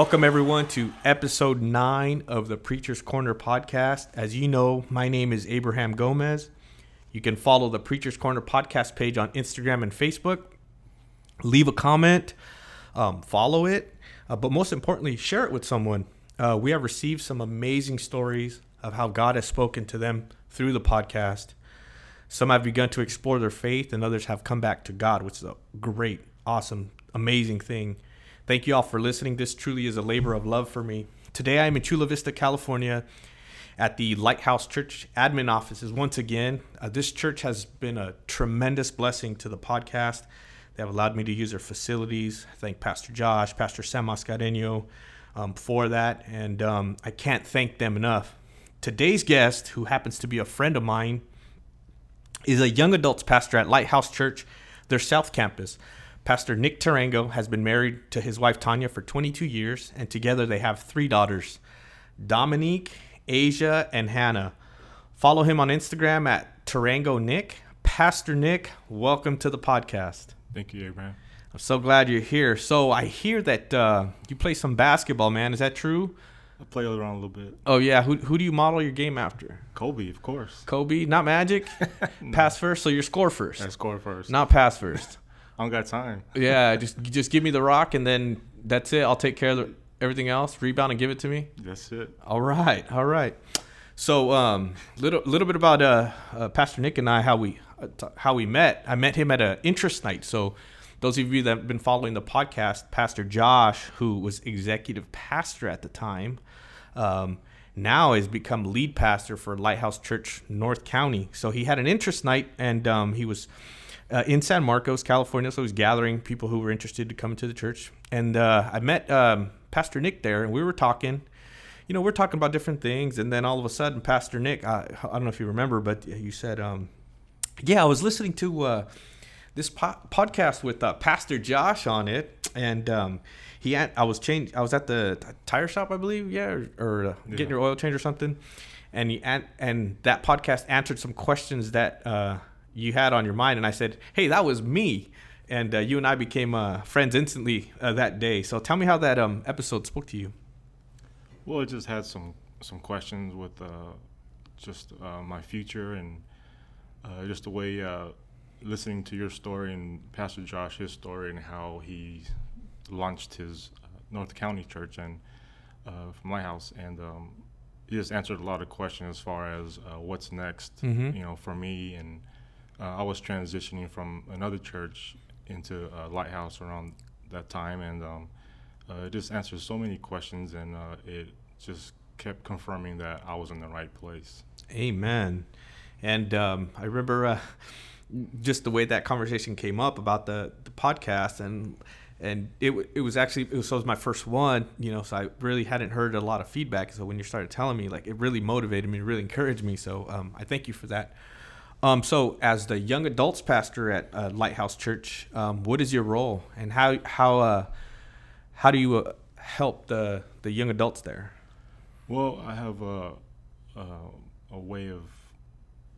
Welcome, everyone, to episode nine of the Preacher's Corner podcast. As you know, my name is Abraham Gomez. You can follow the Preacher's Corner podcast page on Instagram and Facebook. Leave a comment, um, follow it, uh, but most importantly, share it with someone. Uh, we have received some amazing stories of how God has spoken to them through the podcast. Some have begun to explore their faith, and others have come back to God, which is a great, awesome, amazing thing. Thank you all for listening. This truly is a labor of love for me. Today I am in Chula Vista, California at the Lighthouse Church admin offices once again. Uh, this church has been a tremendous blessing to the podcast. They have allowed me to use their facilities. I thank Pastor Josh, Pastor Sam Mascareño um, for that, and um, I can't thank them enough. Today's guest, who happens to be a friend of mine, is a young adults pastor at Lighthouse Church, their South Campus. Pastor Nick Tarango has been married to his wife Tanya for 22 years, and together they have three daughters Dominique, Asia, and Hannah. Follow him on Instagram at Tarango Nick. Pastor Nick, welcome to the podcast. Thank you, Abraham. I'm so glad you're here. So I hear that uh, you play some basketball, man. Is that true? I play around a little bit. Oh yeah. Who who do you model your game after? Kobe, of course. Kobe, not Magic. No. Pass first, so you're score first, I score first. not pass first. I don't got time. yeah, just just give me the rock, and then that's it. I'll take care of the, everything else. Rebound and give it to me. That's it. All right, all right. So, um, little little bit about uh, uh, Pastor Nick and I how we uh, t- how we met. I met him at an interest night. So, those of you that have been following the podcast, Pastor Josh, who was executive pastor at the time, um, now has become lead pastor for Lighthouse Church North County. So he had an interest night, and um, he was uh, in San Marcos, California. So I was gathering people who were interested to come to the church. And uh, I met um, Pastor Nick there, and we were talking. You know, we're talking about different things, and then all of a sudden, Pastor Nick, I, I don't know if you remember, but you said, um, "Yeah, I was listening to uh, this po- podcast with uh, Pastor Josh on it, and um, he had, I was change I was at the tire shop, I believe, yeah, or, or uh, getting your oil change or something, and he an- and that podcast answered some questions that uh, you had on your mind, and I said, hey, that was me. And uh, you and I became uh, friends instantly uh, that day. So tell me how that um, episode spoke to you. Well, it just had some some questions with uh, just uh, my future and uh, just the way uh, listening to your story and Pastor Josh his story and how he launched his uh, North County Church and uh, from Lighthouse and um, he just answered a lot of questions as far as uh, what's next. Mhm. You know, for me and uh, I was transitioning from another church into uh, Lighthouse around that time and. Um, uh, it just answered so many questions and uh, it just kept confirming that I was in the right place. Amen. And um, I remember uh, just the way that conversation came up about the, the podcast, and and it it was actually it was, so it was my first one, you know. So I really hadn't heard a lot of feedback. So when you started telling me, like, it really motivated me, really encouraged me. So um, I thank you for that. Um, so as the young adults pastor at uh, Lighthouse Church, um, what is your role, and how how uh, how do you uh, help the the young adults there? Well, I have a, a, a way of,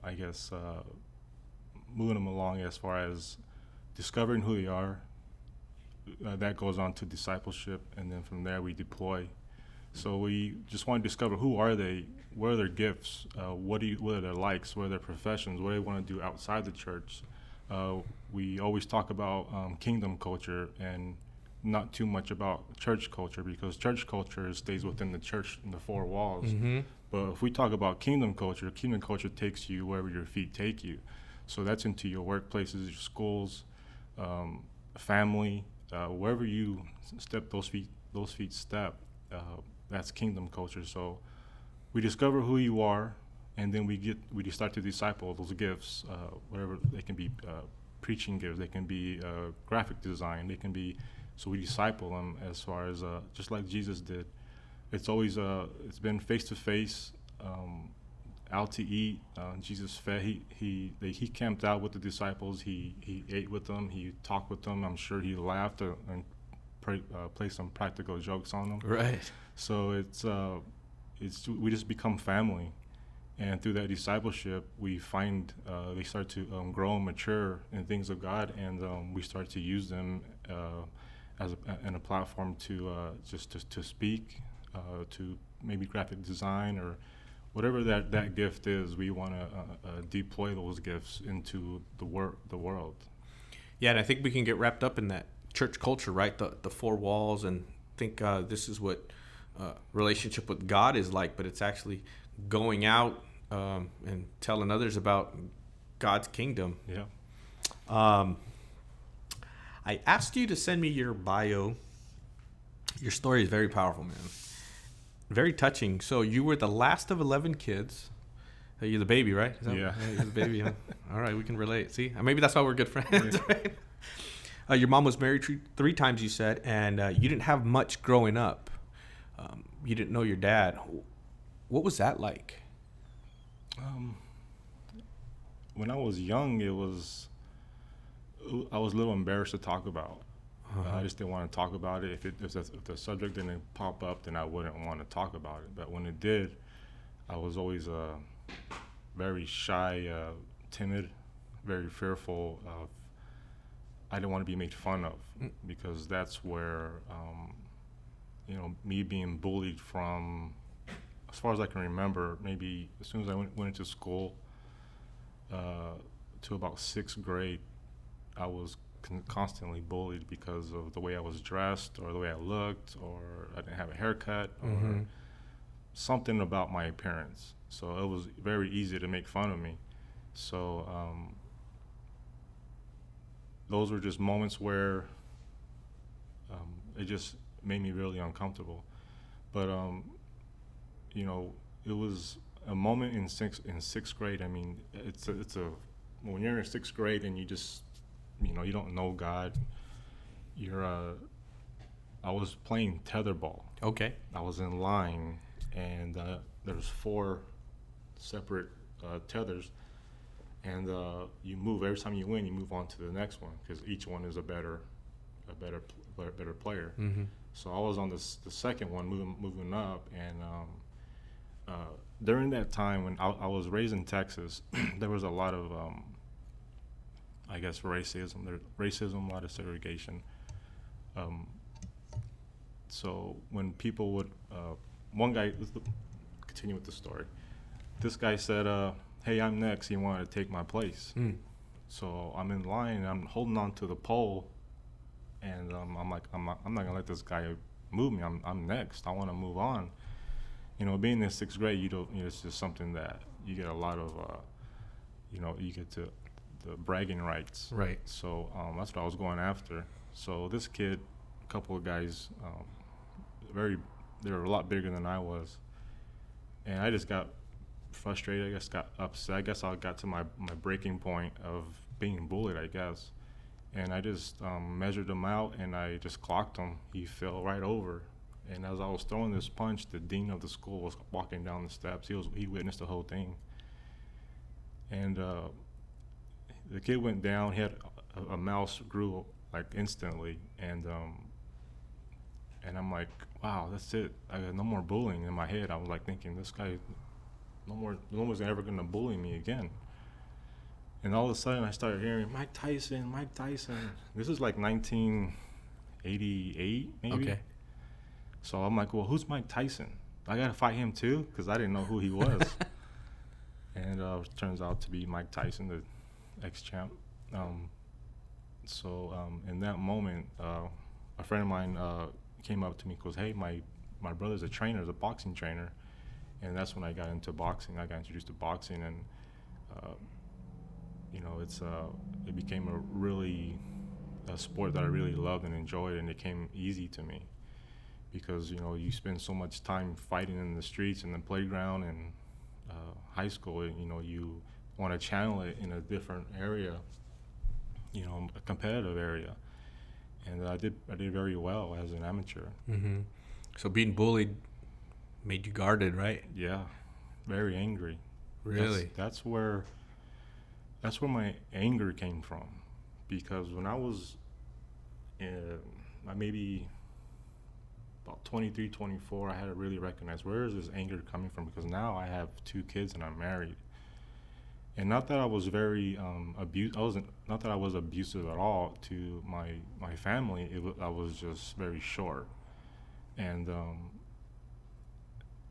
I guess, uh, moving them along as far as discovering who they are. Uh, that goes on to discipleship, and then from there we deploy. So we just want to discover who are they, what are their gifts, uh, what do you, what are their likes, what are their professions, what do they want to do outside the church. Uh, we always talk about um, kingdom culture and not too much about church culture because church culture stays within the church in the four walls. Mm-hmm. But if we talk about kingdom culture, kingdom culture takes you wherever your feet take you. So that's into your workplaces, your schools, um, family, uh, wherever you step those feet, those feet step. Uh, that's kingdom culture. So we discover who you are, and then we get we start to disciple those gifts, uh, whatever they can be, uh, preaching gifts, they can be uh, graphic design, they can be. So we disciple them as far as uh, just like Jesus did it's always uh it's been face to face out to eat uh, jesus fed he he they, he camped out with the disciples he he ate with them he talked with them i'm sure he laughed and pray, uh, play some practical jokes on them Right. So it's uh it's we just become family and through that discipleship we find uh, they start to um, grow and mature in things of god and um, we start to use them uh, as a, a platform to uh, just to, to speak, uh, to maybe graphic design or whatever that, that gift is. We want to uh, deploy those gifts into the wor- the world. Yeah, and I think we can get wrapped up in that church culture, right? The the four walls, and think this is what uh, relationship with God is like. But it's actually going out um, and telling others about God's kingdom. Yeah. Um, I asked you to send me your bio. Your story is very powerful, man. Very touching. So you were the last of eleven kids. You're the baby, right? That- Yeah. You're the baby. huh? All right, we can relate. See, Uh, maybe that's why we're good friends, right? Uh, your mom was married three, three times, you said, and uh, you didn't have much growing up. Um, you didn't know your dad. What was that like? Um, when I was young, it was I was a little embarrassed to talk about. Uh, I just didn't want to talk about it. If, it, if, the, if the subject didn't pop up, then I wouldn't want to talk about it. But when it did, I was always uh, very shy, uh, timid, very fearful of. I didn't want to be made fun of Mm. because that's where, um, you know, me being bullied from, as far as I can remember, maybe as soon as I went, went into school, uh, to about sixth grade, I was con- constantly bullied because of the way I was dressed or the way I looked or I didn't have a haircut or Mhm. something about my appearance. So it was very easy to make fun of me. So um, those were just moments where um, it just made me really uncomfortable. But um, you know, it was a moment in sixth in sixth grade. I mean, it's a, it's a when you're in sixth grade and you just you know you don't know God. You're uh, I was playing tetherball. Okay. I was in line, and uh, there was four separate uh, tethers, and uh, you move every time you win. You move on to the next one because each one is a better, a better, better player. Mm-hmm. So I was on this the second one, moving moving up, and um, uh, during that time when I, I was raised in Texas, there was a lot of, um, I guess, racism. There racism, a lot of segregation. Um, so when people would, uh, one guy, let's continue with the story. This guy said, uh, "Hey, I'm next." He wanted to take my place. Mm. So I'm in line and I'm holding on to the pole, and um, I'm like, I'm not, I'm not gonna let this guy move me. I'm, I'm next. I want to move on. You know, being in sixth grade, you don't. You know, it's just something that you get a lot of. Uh, you know, you get to the bragging rights. Right. So um, that's what I was going after. So this kid, a couple of guys, um, very, they were a lot bigger than I was, and I just got frustrated. I guess got upset. I guess I got to my my breaking point of being bullied. I guess, and I just um, measured him out and I just clocked him. He fell right over. And as I was throwing this punch, the dean of the school was walking down the steps. He was he witnessed the whole thing. And uh, the kid went down. He had a, a mouse grew like instantly, and um, and I'm like, wow, that's it. I got no more bullying in my head. I was like thinking, this guy, no more, no one's ever gonna bully me again. And all of a sudden, I started hearing Mike Tyson, Mike Tyson. This is like 1988, maybe. Okay. So I'm like, well, who's Mike Tyson? I gotta fight him too, because I didn't know who he was. and uh, it turns out to be Mike Tyson, the ex-champ. Um, so um, in that moment, uh, a friend of mine uh, came up to me and goes, "Hey, my my brother's a trainer, a boxing trainer," and that's when I got into boxing. I got introduced to boxing, and uh, you know, it's uh, it became a really a sport that I really loved and enjoyed, and it came easy to me because you know you spend so much time fighting in the streets and the playground and uh, high school. and, You know, you want to channel it in a different area, you know, a competitive area, and I did I did very well as an amateur. Mm-hmm. So being bullied made you guarded, right? Yeah, very angry. Really? That's, that's where that's where my anger came from, because when I was, uh, maybe about 23, 24, I had to really recognize where is this anger coming from because now I have two kids and I'm married. and not that I was very um, abuse. I wasn't not that I was abusive at all to my my family. It was just very short, and um,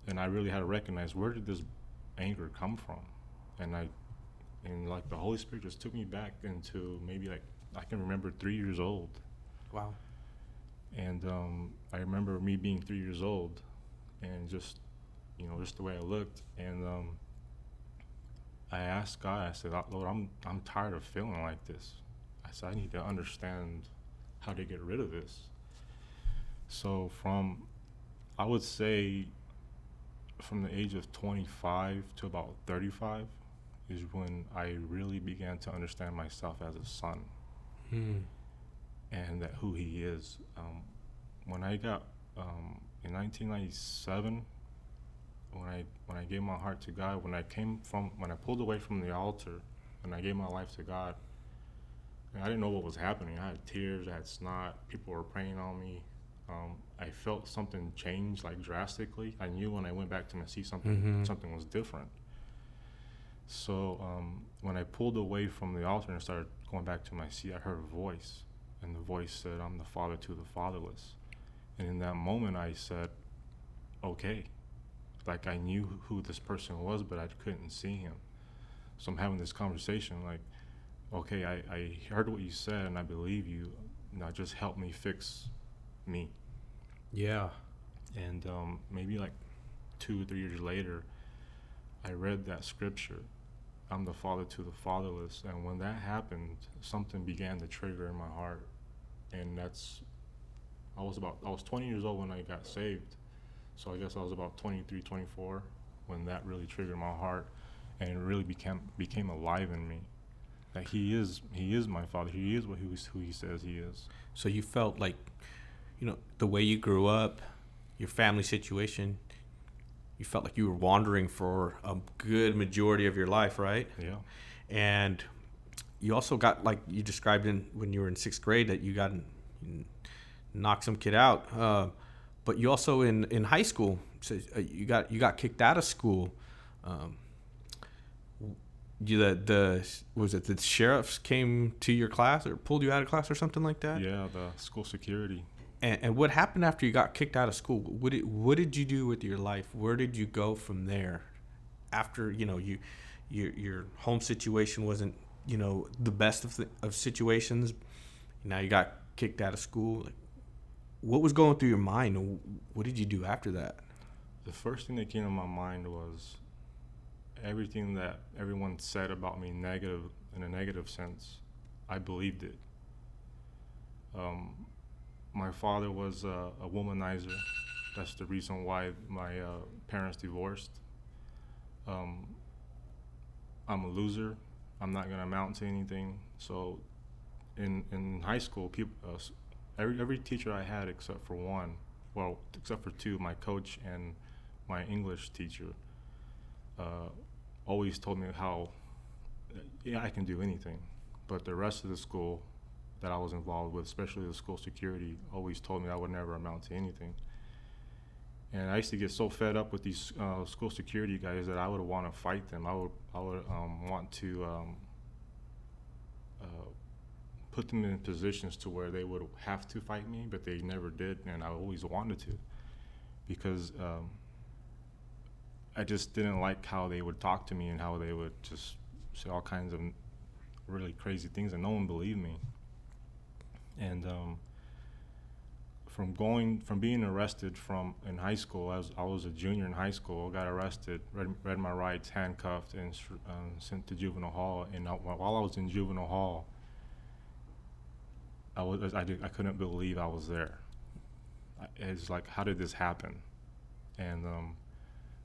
and I really had to recognize where did this anger come from, and I and like the Holy Spirit just took me back into maybe like I can remember three years old. Wow. And um, I remember me being three years old, and just you know just the way I looked, and um, I asked God. I said, Lord, I'm I'm tired of feeling like this. I said I need to understand how to get rid of this. So from, I would say, from the age of 25 to about 35 is when I really began to understand myself as a son Hmm. and that who he is. Um, when I got um, in 1997, when I when I gave my heart to God, when I came from when I pulled away from the altar, and I gave my life to God, and I didn't know what was happening. I had tears, I had snot. People were praying on me. Um, I felt something change like drastically. I knew when I went back to seat something Mhm. something was different. So um, when I pulled away from the altar and started going back to my seat, I heard a voice, and the voice said, "I'm the father to the fatherless." And in that moment, I said, "Okay." Like I knew who this person was, but I couldn't see him. So I'm having this conversation, like, "Okay, I, I heard what you said, and I believe you. Now just help me fix me." Yeah. And um, maybe like two or three years later, I read that scripture. I'm the father to the fatherless. And when that happened, something began to trigger in my heart. And that's, I was about, I was 20 years old when I got saved. So I guess I was about 23, 24 when that really triggered my heart. And it really became, became alive in me. That he is, he is my father. He is what he was, who he says he is. So you felt like, you know, the way you grew up, your family situation, you felt like you were wandering for a good majority of your life, right? Yeah. And you also got like you described in when you were in sixth grade that you got you knocked some kid out. Uh, but you also in in high school, so uh, you got you got kicked out of school. Um, you the the was it the sheriffs came to your class or pulled you out of class or something like that? Yeah, the school security. And, and what happened after you got kicked out of school? What did, what did you do with your life? Where did you go from there? After you know you, your your home situation wasn't you know the best of, of situations. Now you got kicked out of school. Like, what was going through your mind? What did you do after that? The first thing that came to my mind was everything that everyone said about me negative in a negative sense. I believed it. Um, my father was a, a womanizer. That's the reason why my uh, parents divorced. Um, I'm a loser. I'm not gonna amount to anything. So, in in high school, people, uh, every every teacher I had except for one, well, except for two, my coach and my English teacher, uh, always told me how, uh, yeah, I can do anything. But the rest of the school that I was involved with, especially the school security, always told me I would never amount to anything. And I used to get so fed up with these uh, school security guys that I would want to fight them. I would, I would um, want to um, uh, put them in positions to where they would have to fight me, but they never did, and I always wanted to, because um, I just didn't like how they would talk to me and how they would just say all kinds of really crazy things, and no one believed me. And um, from going from being arrested from in high school, I was I was a junior in high school. I got arrested, read, read my rights, handcuffed, and um, sent to juvenile hall. And I, while I was in juvenile hall, I was I, did, I couldn't believe I was there. It's like how did this happen? And um,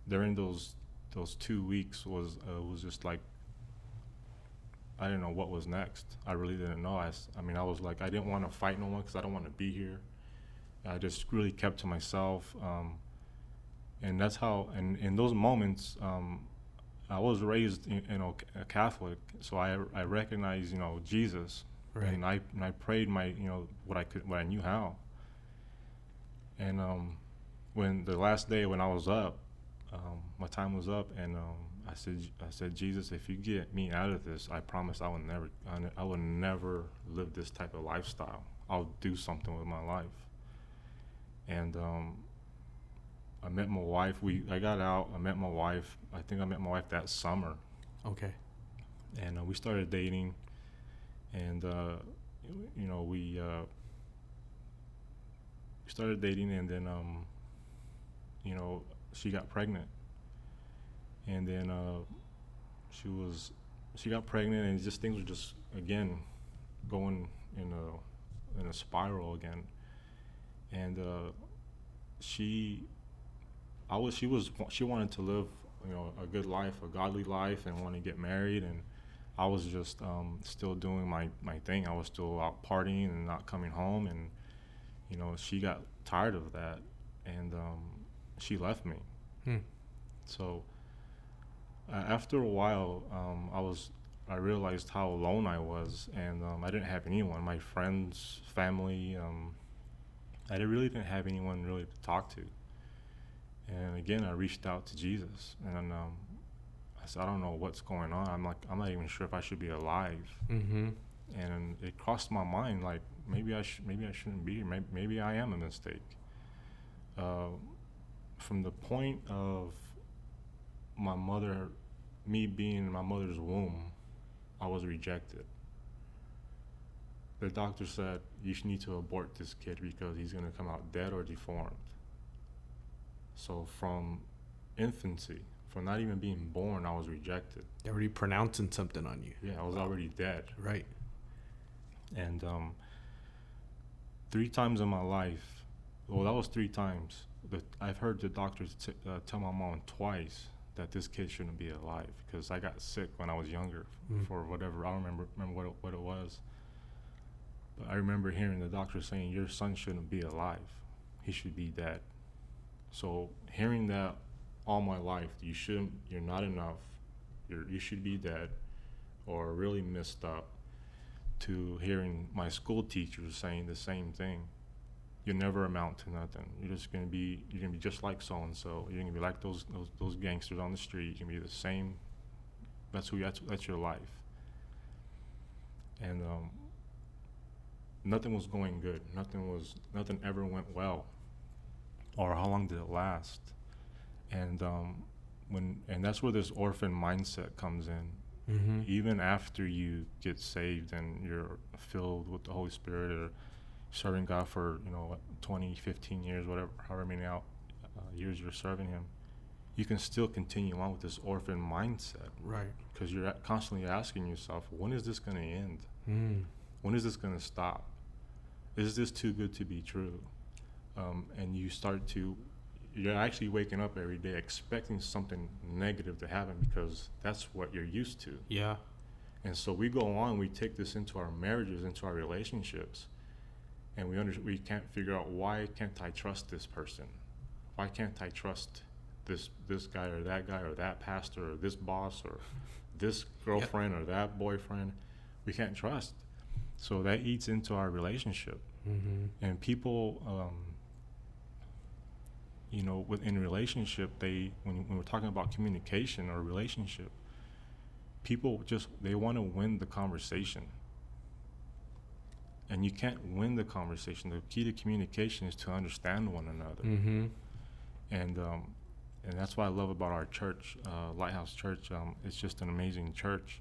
during those those two weeks was uh, was just like I didn't know what was next. I really didn't know. I, I mean, I was like, I didn't want to fight no one because I don't want to be here. I just really kept to myself. Um, and that's how, and in those moments, um, I was raised, in, you know, a Catholic, so I, I recognize, you know, Jesus. And I, and I prayed my, you know, what I could, what I knew how. And um, when the last day when I was up, um, my time was up, and um, I said, I said, Jesus, if you get me out of this, I promise I will never, I, will never live this type of lifestyle. I'll do something with my life. And um, I met my wife. We, I got out. I met my wife. I think I met my wife that summer, Okay. and uh, we started dating. And uh, you know, we uh, started dating, and then um, you know, she got pregnant, and then uh, she was she got pregnant, and just things were just again going in a in a spiral again, and uh, she I was she was she wanted to live you know a good life, a godly life, and want to get married, and I was just um, still doing my my thing. I was still out partying and not coming home, and you know she got tired of that, and um, she left me. Hmm. So after a while, um, I was I realized how alone I was, and um, I didn't have anyone. My friends, family, um, I didn't- really didn't have anyone really to talk to. And again, I reached out to Jesus, and um, I said, I don't know what's going on. I'm like, I'm not even sure if I should be alive. Mm-hmm. And it crossed my mind, like maybe I sh- maybe I shouldn't be here. Maybe, maybe I am a mistake. Uh, from the point of my mother, me being in my mother's womb, I was rejected. The doctor said you should need to abort this kid because he's gonna come out dead or deformed. So from infancy, from not even being born, I was rejected. They're already pronouncing something on you. Yeah, I was already dead. Right. And um, three times in my life, well, that was three times. The, I've heard the doctors t- uh, tell my mom twice that this kid shouldn't be alive because I got sick when I was younger Mm. for whatever I don't remember remember what it, what it was. But I remember hearing the doctor saying your son shouldn't be alive; he should be dead. So hearing that all my life, you shouldn't, you're not enough, you're, you should be dead, or really messed up to hearing my school teachers saying the same thing. You never amount to nothing. You're just gonna be you're gonna be just like so and so. You're gonna be like those those those gangsters on the street. You're gonna be the same. That's who that's that's your life. And um, nothing was going good. Nothing was nothing ever went well. Or how long did it last? And um, when and that's where this orphan mindset comes in Mm-hmm. even after you get saved and you're filled with the Holy Spirit or serving God for, you know, what, 20, 15 years, whatever, however many out, uh, years you're serving Him, you can still continue on with this orphan mindset Right. because you're constantly asking yourself, when is this going to end? Mm. When is this going to stop? Is this too good to be true? Um, and you start to, you're actually waking up every day expecting something negative to happen because that's what you're used to. Yeah. And so we go on, we take this into our marriages, into our relationships, and we under, we can't figure out why can't I trust this person? Why can't I trust this this guy or that guy or that pastor or this boss or this girlfriend or that boyfriend? We can't trust. So that eats into our relationship. Mm-hmm. And people, um, you know, within relationship, they when when we're talking about communication or relationship, people just they want to win the conversation. And you can't win the conversation. The key to communication is to understand one another. Mm-hmm. And um, and that's what I love about our church, uh, Lighthouse Church. Um, it's just an amazing church.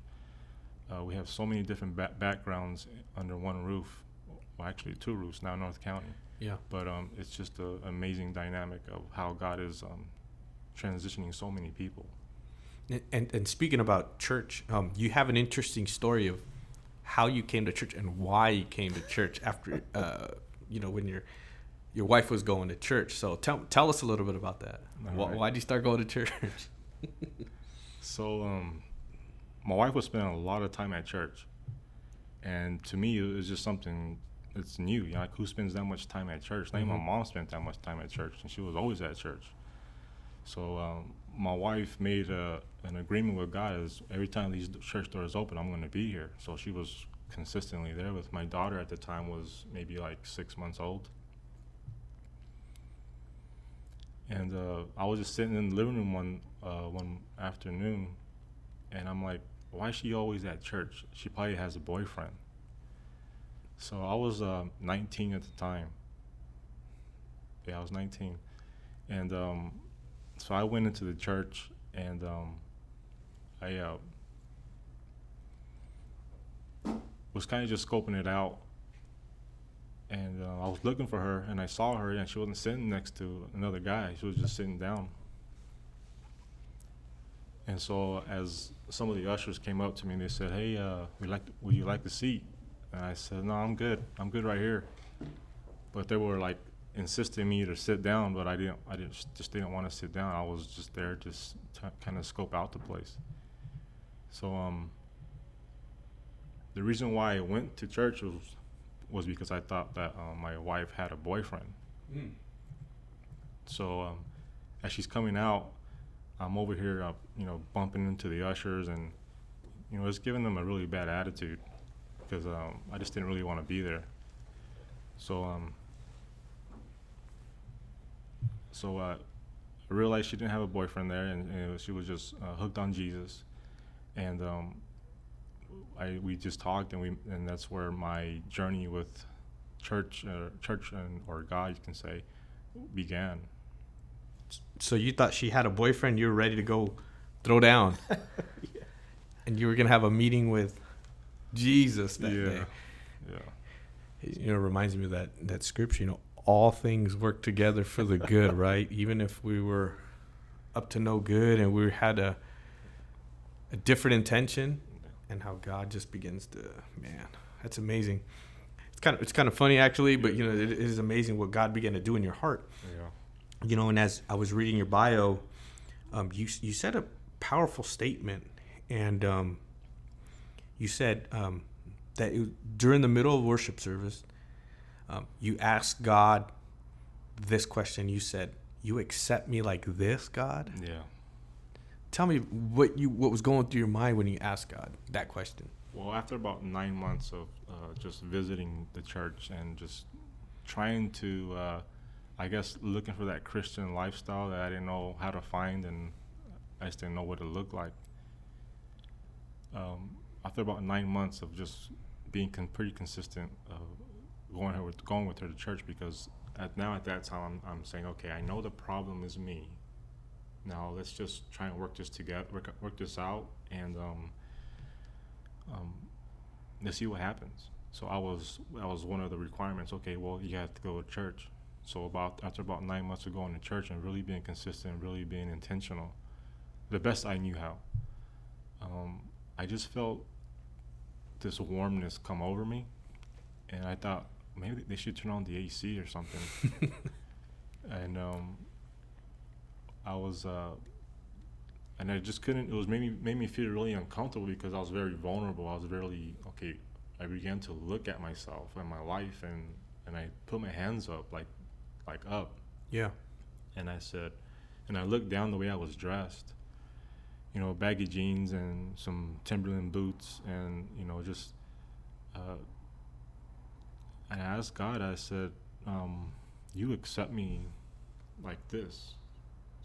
Uh, we have so many different ba- backgrounds under one roof. Well, actually, two roofs now, North County. Yeah. But um, it's just an amazing dynamic of how God is um, transitioning so many people. And, and and speaking about church, um, you have an interesting story of how you came to church and why you came to church after, uh, you know, when your your wife was going to church. So tell tell us a little bit about that. Why, right. why did you start going to church? So um, my wife was spending a lot of time at church, and to me, it was just something that's new. You know, like who spends that much time at church? Not even Mhm. my mom spent that much time at church, and she was always at church. So um, my wife made a, an agreement with God: is every time these church doors open, I'm going to be here. So she was consistently there. With my daughter at the time was maybe like six months old. And uh, I was just sitting in the living room one uh, one afternoon, and I'm like, why is she always at church? She probably has a boyfriend. So I was uh, 19 at the time. Yeah, I was 19, and um, so I went into the church and um, I uh, was kind of just scoping it out. And uh, I was looking for her, and I saw her, and she wasn't sitting next to another guy. She was just sitting down. And so, as some of the ushers came up to me, they said, "Hey, uh, we like, would you like the seat?" And I said, "No, I'm good. I'm good right here." But they were like insisting me to sit down, but I didn't. I didn't just didn't want to sit down. I was just there, just to kind of scope out the place. So um, the reason why I went to church was was because I thought that um, my wife had a boyfriend. Mm. So um, as she's coming out, I'm over here, uh, you know, bumping into the ushers, and you know, it's giving them a really bad attitude because um, I just didn't really want to be there. So um, so uh, I realized she didn't have a boyfriend there, and, and she was just uh, hooked on Jesus, and um, I we just talked, and we and that's where my journey with church, uh, church and or God, you can say, began. So you thought she had a boyfriend? You were ready to go throw down, and you were gonna have a meeting with Jesus that yeah, day. yeah, You know, it reminds me of that that scripture. You know, all things work together for the good, right? Even if we were up to no good and we had a a different intention, and how God just begins to man, that's amazing. It's kind of it's kind of funny actually, but you know, it, is amazing what God began to do in your heart. yeah, You know, and as I was reading your bio, um, you you said a powerful statement, and um, you said um, that it, during the middle of worship service, um, you asked God this question. You said, "You accept me like this, God." yeah. Tell me what you what was going through your mind when you asked God that question. Well, after about nine months of uh, just visiting the church and just trying to, uh, I guess, looking for that Christian lifestyle that I didn't know how to find and I just didn't know what it looked like. Um, after about nine months of just being con- pretty consistent, uh, going her with going with her to church because at now at that time I'm, I'm saying, okay, I know the problem is me. Now let's just try and work this together, work, work this out, and um, um, let's see what happens. So I was that was one of the requirements. Okay, well you have to go to church. So about after about nine months of going to church and really being consistent, really being intentional, the best I knew how. Um, I just felt this warmness come over me, and I thought maybe they should turn on the AC or something. and um, I was, uh, and I just couldn't. It was made me made me feel really uncomfortable because I was very vulnerable. I was really okay. I began to look at myself and my life, and and I put my hands up, like like up, Yeah. and I said, and I looked down the way I was dressed. You know, baggy jeans and some Timberland boots, and you know, just. Uh, and I asked God. I said, um, "You accept me like this,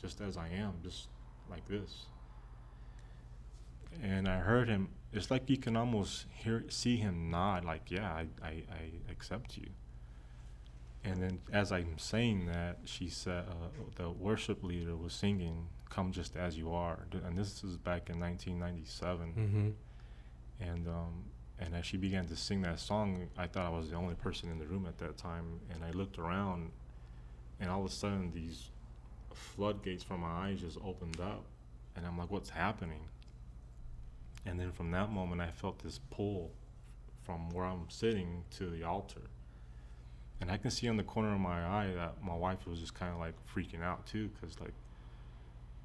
just as I am, just like this." And I heard him. It's like you can almost hear, see him nod, like, "Yeah, I, I, I accept you." And then, as I'm saying that, she said, uh, the worship leader was singing, Come Just As You Are. And this is back in 1997. Mm-hmm. And, um, and as she began to sing that song, I thought I was the only person in the room at that time. And I looked around, and all of a sudden, these floodgates from my eyes just opened up. And I'm like, What's happening? And then from that moment, I felt this pull from where I'm sitting to the altar and I can see on the corner of my eye that my wife was just kind of like freaking out too, because like,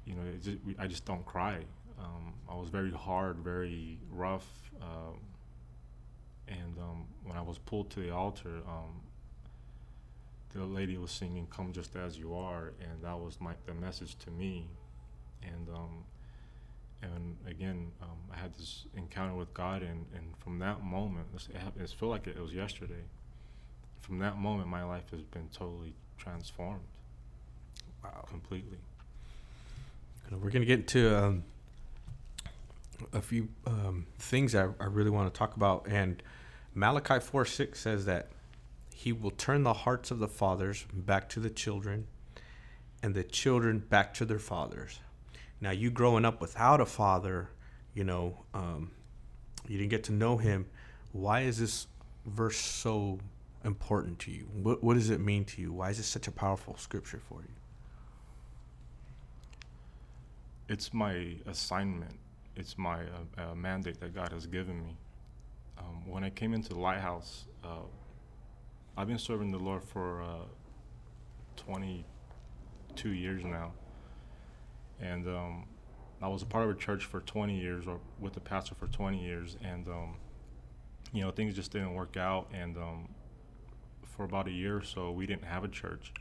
you know, just, I just don't cry. Um, I was very hard, very rough, um, and um, when I was pulled to the altar, um, the lady was singing "Come Just As You Are," and that was my the message to me, and um, and again, um, I had this encounter with God, and, and from that moment, it, hap- it felt like it was yesterday from that moment, my life has been totally transformed Wow. completely. we're going to get into um, a few um, things I, I really want to talk about. And Malachi 4 6 says that he will turn the hearts of the fathers back to the children and the children back to their fathers. Now, you growing up without a father, you know, um, you didn't get to know him. Why is this verse so important to you? What, what does it mean to you? Why is it such a powerful scripture for you? It's my assignment. It's my uh, uh, mandate that God has given me. Um, when I came into the lighthouse, uh, I've been serving the Lord for uh, 22 years now, and um, I was a part of a church for 20 years, or with the pastor for 20 years, and um, you know things just didn't work out, and um, for about a year or so, we didn't have a church.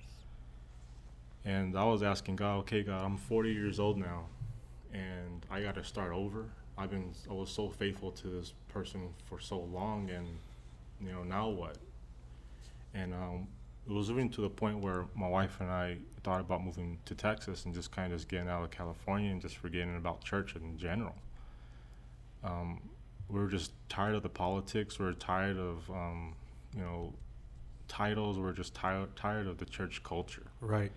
And I was asking God, okay, God, I'm 40 years old now, and I got to start over. I've been, I was so faithful to this person for so long, and you know, now what? And um, it was even to the point where my wife and I thought about moving to Texas and just kind of just getting out of California and just forgetting about church in general. Um, we were just tired of the politics. We are tired of, um, you know, titles. We are just tired tired of the church culture. Right.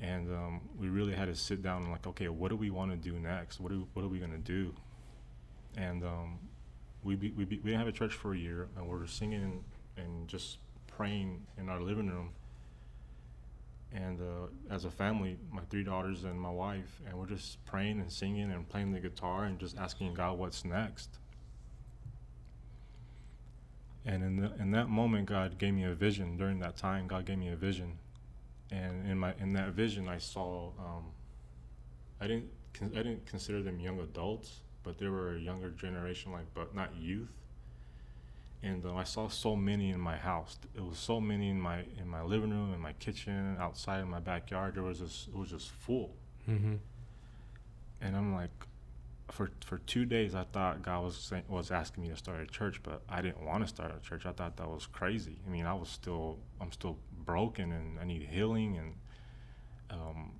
And um, we really had to sit down and like, okay, what do we want to do next? What do what are we gonna do? And um, we be, we be, we didn't have a church for a year, and we are singing and just praying in our living room. And uh, as a family, my three daughters and my wife, and we're just praying and singing and playing the guitar and just asking God what's next. And in, the, in that moment, God gave me a vision. During that time, God gave me a vision, and in my in that vision, I saw. Um, I didn't I didn't consider them young adults, but they were a younger generation, like but not youth and uh, I saw so many in my house. It was so many in my in my living room, in my kitchen, outside in my backyard. There was just it was just full. Mm-hmm. And I'm like, for for two days, I thought God was saying, was asking me to start a church, but I didn't want to start a church. I thought that was crazy. I mean, I was still I'm still broken and I need healing, and um,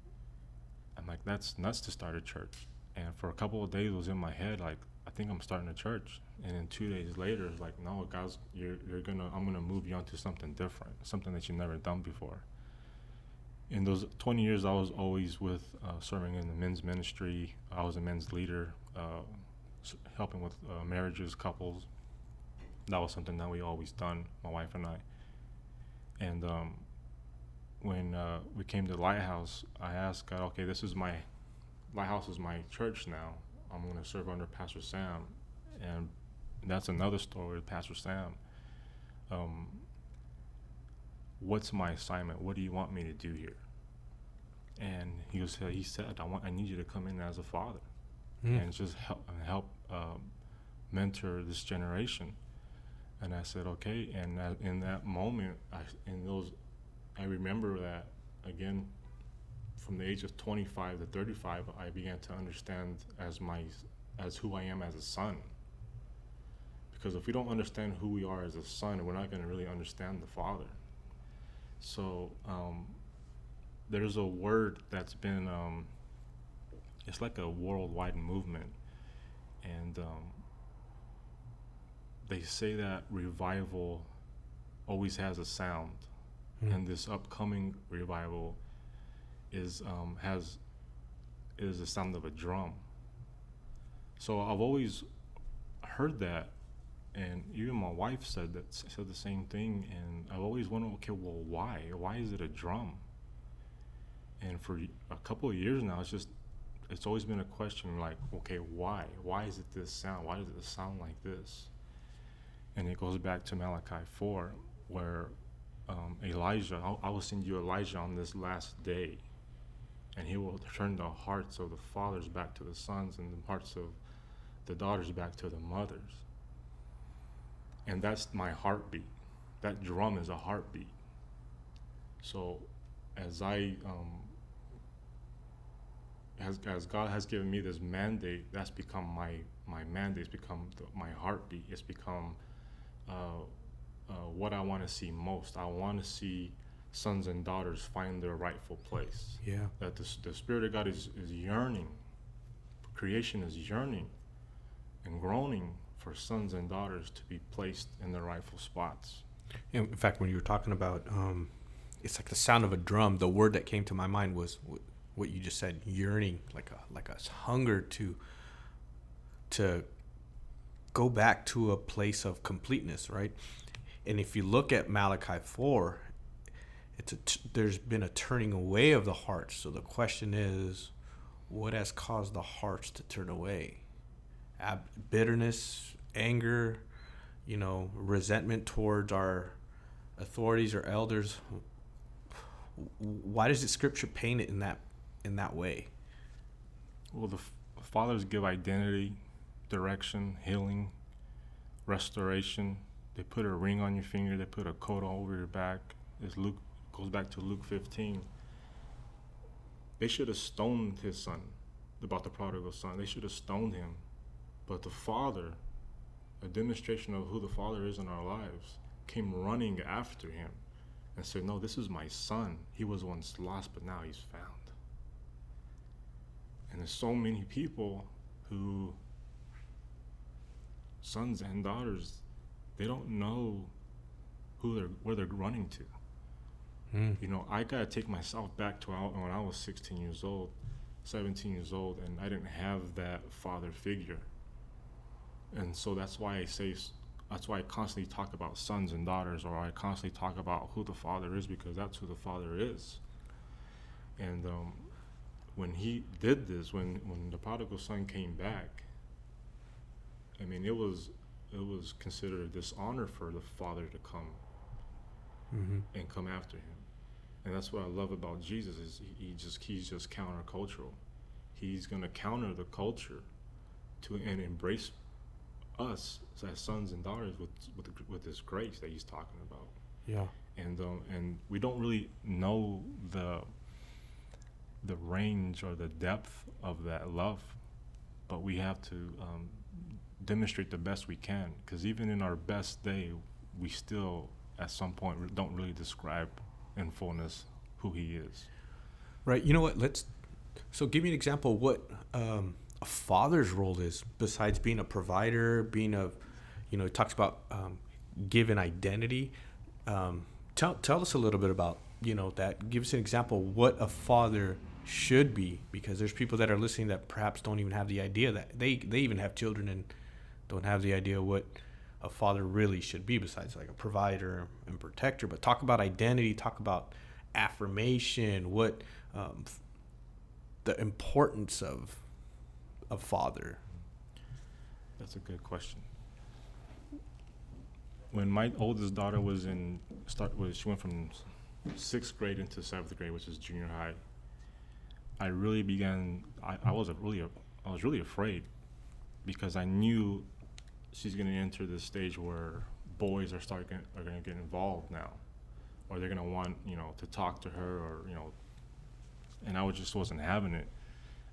I'm like, that's nuts to start a church. And for a couple of days, it was in my head like, I think I'm starting a church and then two days later it's like no guys you're, you're gonna i'm gonna move you on to something different something that you've never done before. In those 20 years i was always with uh, serving in the men's ministry. I was a men's leader uh, helping with uh, marriages couples. That was something that we always done my wife and i. And um, when uh, we came to lighthouse i asked god okay this is my lighthouse is my church now. I'm going to serve under pastor sam. And that's another story with Pastor Sam. Um, what's my assignment? What do you want me to do here? And he was he said, I want I need you to come in as a father mm. and just help help um, mentor this generation. And I said, okay. And that, in that moment, I in those, I remember that again. From the age of 25 to 35, I began to understand as my as who I am as a son because if we don't understand who we are as a son, we're not going to really understand the Father. So um, there's a word that's been, um, it's like a worldwide movement. And um, they say that revival always has a sound. Mm. And this upcoming revival is um, has is the sound of a drum. So I've always heard that and even my wife said that said the same thing and i've always wondered okay well why? Why is it a drum? And for a couple of years now it's just it's always been a question like okay why? Why is it this sound? Why does it sound like this? And it goes back to malachi 4 where um, elijah I, I will send you elijah on this last day and he will turn the hearts of the fathers back to the sons and the hearts of the daughters back to the mothers and that's my heartbeat. That drum is a heartbeat. So, as I um, as, as God has given me this mandate, that's become my my mandate. It's become the, my heartbeat. It's become uh, uh, what I want to see most. I want to see sons and daughters find their rightful place. Yeah. That the, the Spirit of God is, is yearning, creation is yearning and groaning for sons and daughters to be placed in their rightful spots. In fact, when you were talking about, um, it's like the sound of a drum. The word that came to my mind was what you just said, yearning, like a like a hunger to to go back to a place of completeness, right? And if you look at Malachi four, it's a t- there's been a turning away of the hearts. So the question is, what has caused the hearts to turn away? Ab- bitterness, anger, you know, resentment towards our authorities or elders. Why does the scripture paint it in that in that way? Well, the fathers give identity, direction, healing, restoration. They put a ring on your finger. They put a coat all over your back. As Luke goes back to Luke 15. They should have stoned his son about the prodigal son. They should have stoned him. But the father, a demonstration of who the father is in our lives, came running after him and said, No, this is my son. He was once lost, but now he's found. And there's so many people who, sons and daughters, they don't know who they're where they're running to. Mm. You know, I gotta take myself back to when I was 16 years old, 17 years old, and I didn't have that father figure. And so that's why I say, that's why I constantly talk about sons and daughters, or I constantly talk about who the father is, because that's who the father is. And um, when he did this, when when the prodigal son came back, I mean, it was it was considered a dishonor for the father to come mm-hmm. and come after him. And that's what I love about Jesus is he, he just he's just countercultural. He's going to counter the culture to and embrace us as sons and daughters with with with this grace that he's talking about. Yeah. And um, and we don't really know the the range or the depth of that love, but we have to um, demonstrate the best we can. Because even in our best day, we still, at some point, don't really describe in fullness who He is. Right. You know what? Let's. So, give me an example what um, a father's role is besides being a provider, being a, you know, it talks about um, given identity. Um, tell tell us a little bit about you know that. Give us an example what a father should be because there's people that are listening that perhaps don't even have the idea that they they even have children and don't have the idea what a father really should be besides like a provider and protector but talk about identity talk about affirmation what um, the importance of a father that's a good question when my oldest daughter was in start was she went from sixth grade into seventh grade which is junior high I really began. I, I was really, I was really afraid because I knew she's going to enter this stage where boys are starting are going to get involved now, or they're going to want you know to talk to her or you know, and I just wasn't having it,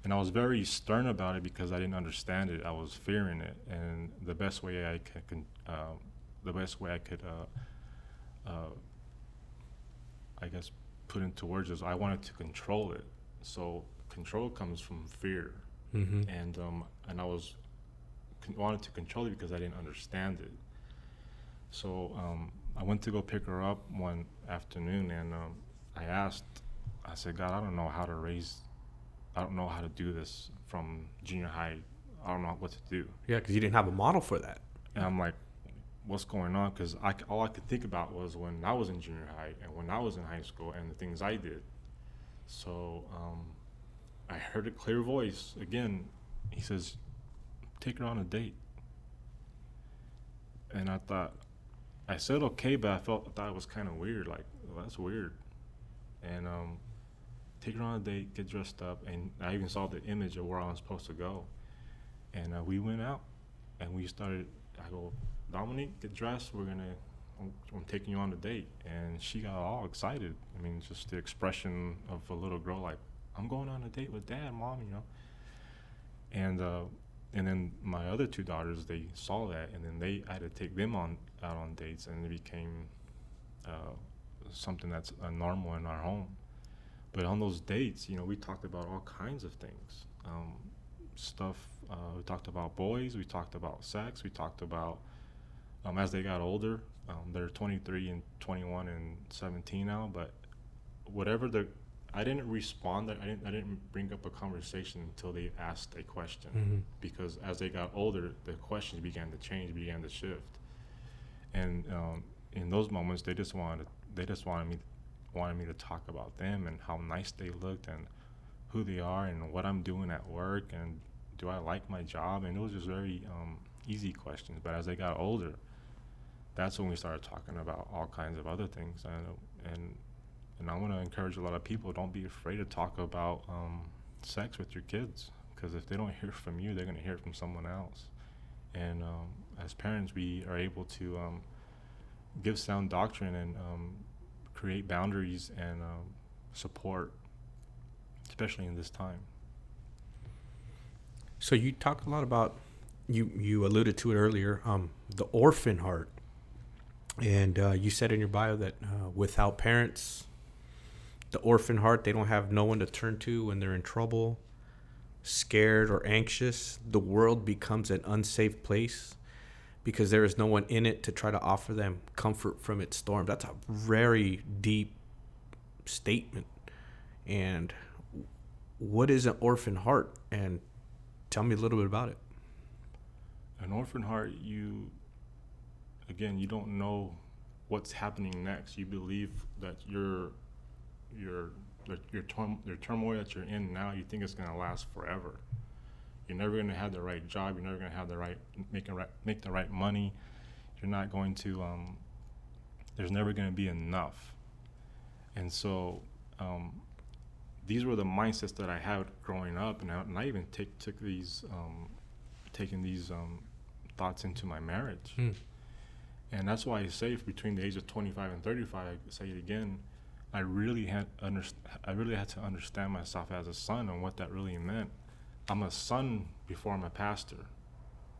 and I was very stern about it because I didn't understand it. I was fearing it, and the best way I could, uh, the best way I could, uh, uh, I guess, put into words is I wanted to control it so control comes from fear, mm-hmm. and um, and I was con- wanted to control it because I didn't understand it. So um, I went to go pick her up one afternoon, and um, I asked, I said, God, I don't know how to raise, I don't know how to do this from junior high. I don't know what to do. Yeah, because you didn't have a model for that. And I'm like, what's going on? Because I, all I could think about was when I was in junior high and when I was in high school and the things I did. So um, I heard a clear voice again. He says, "Take her on a date." And I thought, I said okay, but I felt I thought it was kind of weird. Like well, that's weird. And um, take her on a date, get dressed up, and I even saw the image of where I was supposed to go. And uh, we went out, and we started. I go, Dominique, get dressed. We're gonna I'm, I'm, taking you on a date. And she got all excited. I mean, just the expression of a little girl, like, I'm going on a date with dad, mom, you know. And, uh, and then my other two daughters, they saw that, and then they I had to take them on out on dates, and it became uh, something that's uh, normal in our home. But on those dates, you know, we talked about all kinds of things. Um, stuff. Uh, we talked about boys. We talked about sex. We talked about um, as they got older. Um, they're 23 and 21 and 17 now. But whatever the, I didn't respond. I didn't. I didn't bring up a conversation until they asked a question. Mm-hmm. Because as they got older, the questions began to change, began to shift. And um, in those moments, they just wanted. They just wanted me, wanted me to talk about them and how nice they looked and who they are and what I'm doing at work and do I like my job? And it was just very um, easy questions. But as they got older, that's when we started talking about all kinds of other things. And and and I want to encourage a lot of people: don't be afraid to talk about um, sex with your kids, because if they don't hear from you, they're going to hear from someone else. And um, as parents, we are able to um, give sound doctrine and um, create boundaries and um, support especially in this time. So you talked a lot about you you alluded to it earlier, um, the orphan heart, and uh, you said in your bio that uh, without parents, the orphan heart they don't have no one to turn to when they're in trouble, scared or anxious. The world becomes an unsafe place because there is no one in it to try to offer them comfort from its storm. That's a very deep statement, and what is an orphan heart? And tell me a little bit about it. An orphan heart you again you don't know what's happening next. You believe that your your your your turmoil that you're in now you think it's going to last forever you're never going to have the right job you're never going to have the right make, right make the right money you're not going to um, there's never going to be enough and so um, these were the mindsets that I had growing up, and I, and I even take, took these, um, taking these um, thoughts into my marriage. Hmm. And that's why I say between the age of 25 and 35, I say it again, I really had underst- I really had to understand myself as a son and what that really meant. I'm a son before I'm a pastor.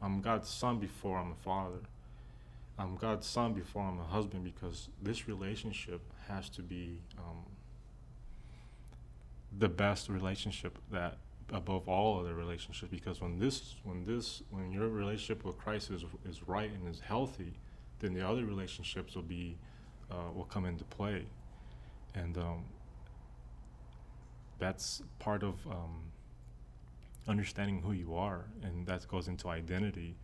I'm God's son before I'm a father. I'm God's son before I'm a husband because this relationship has to be um, the best relationship that above all other relationships because when this when this when your relationship with Christ is is right and is healthy, then the other relationships will be uh, will come into play, and um, that's part of um, understanding who you are, and that goes into identity,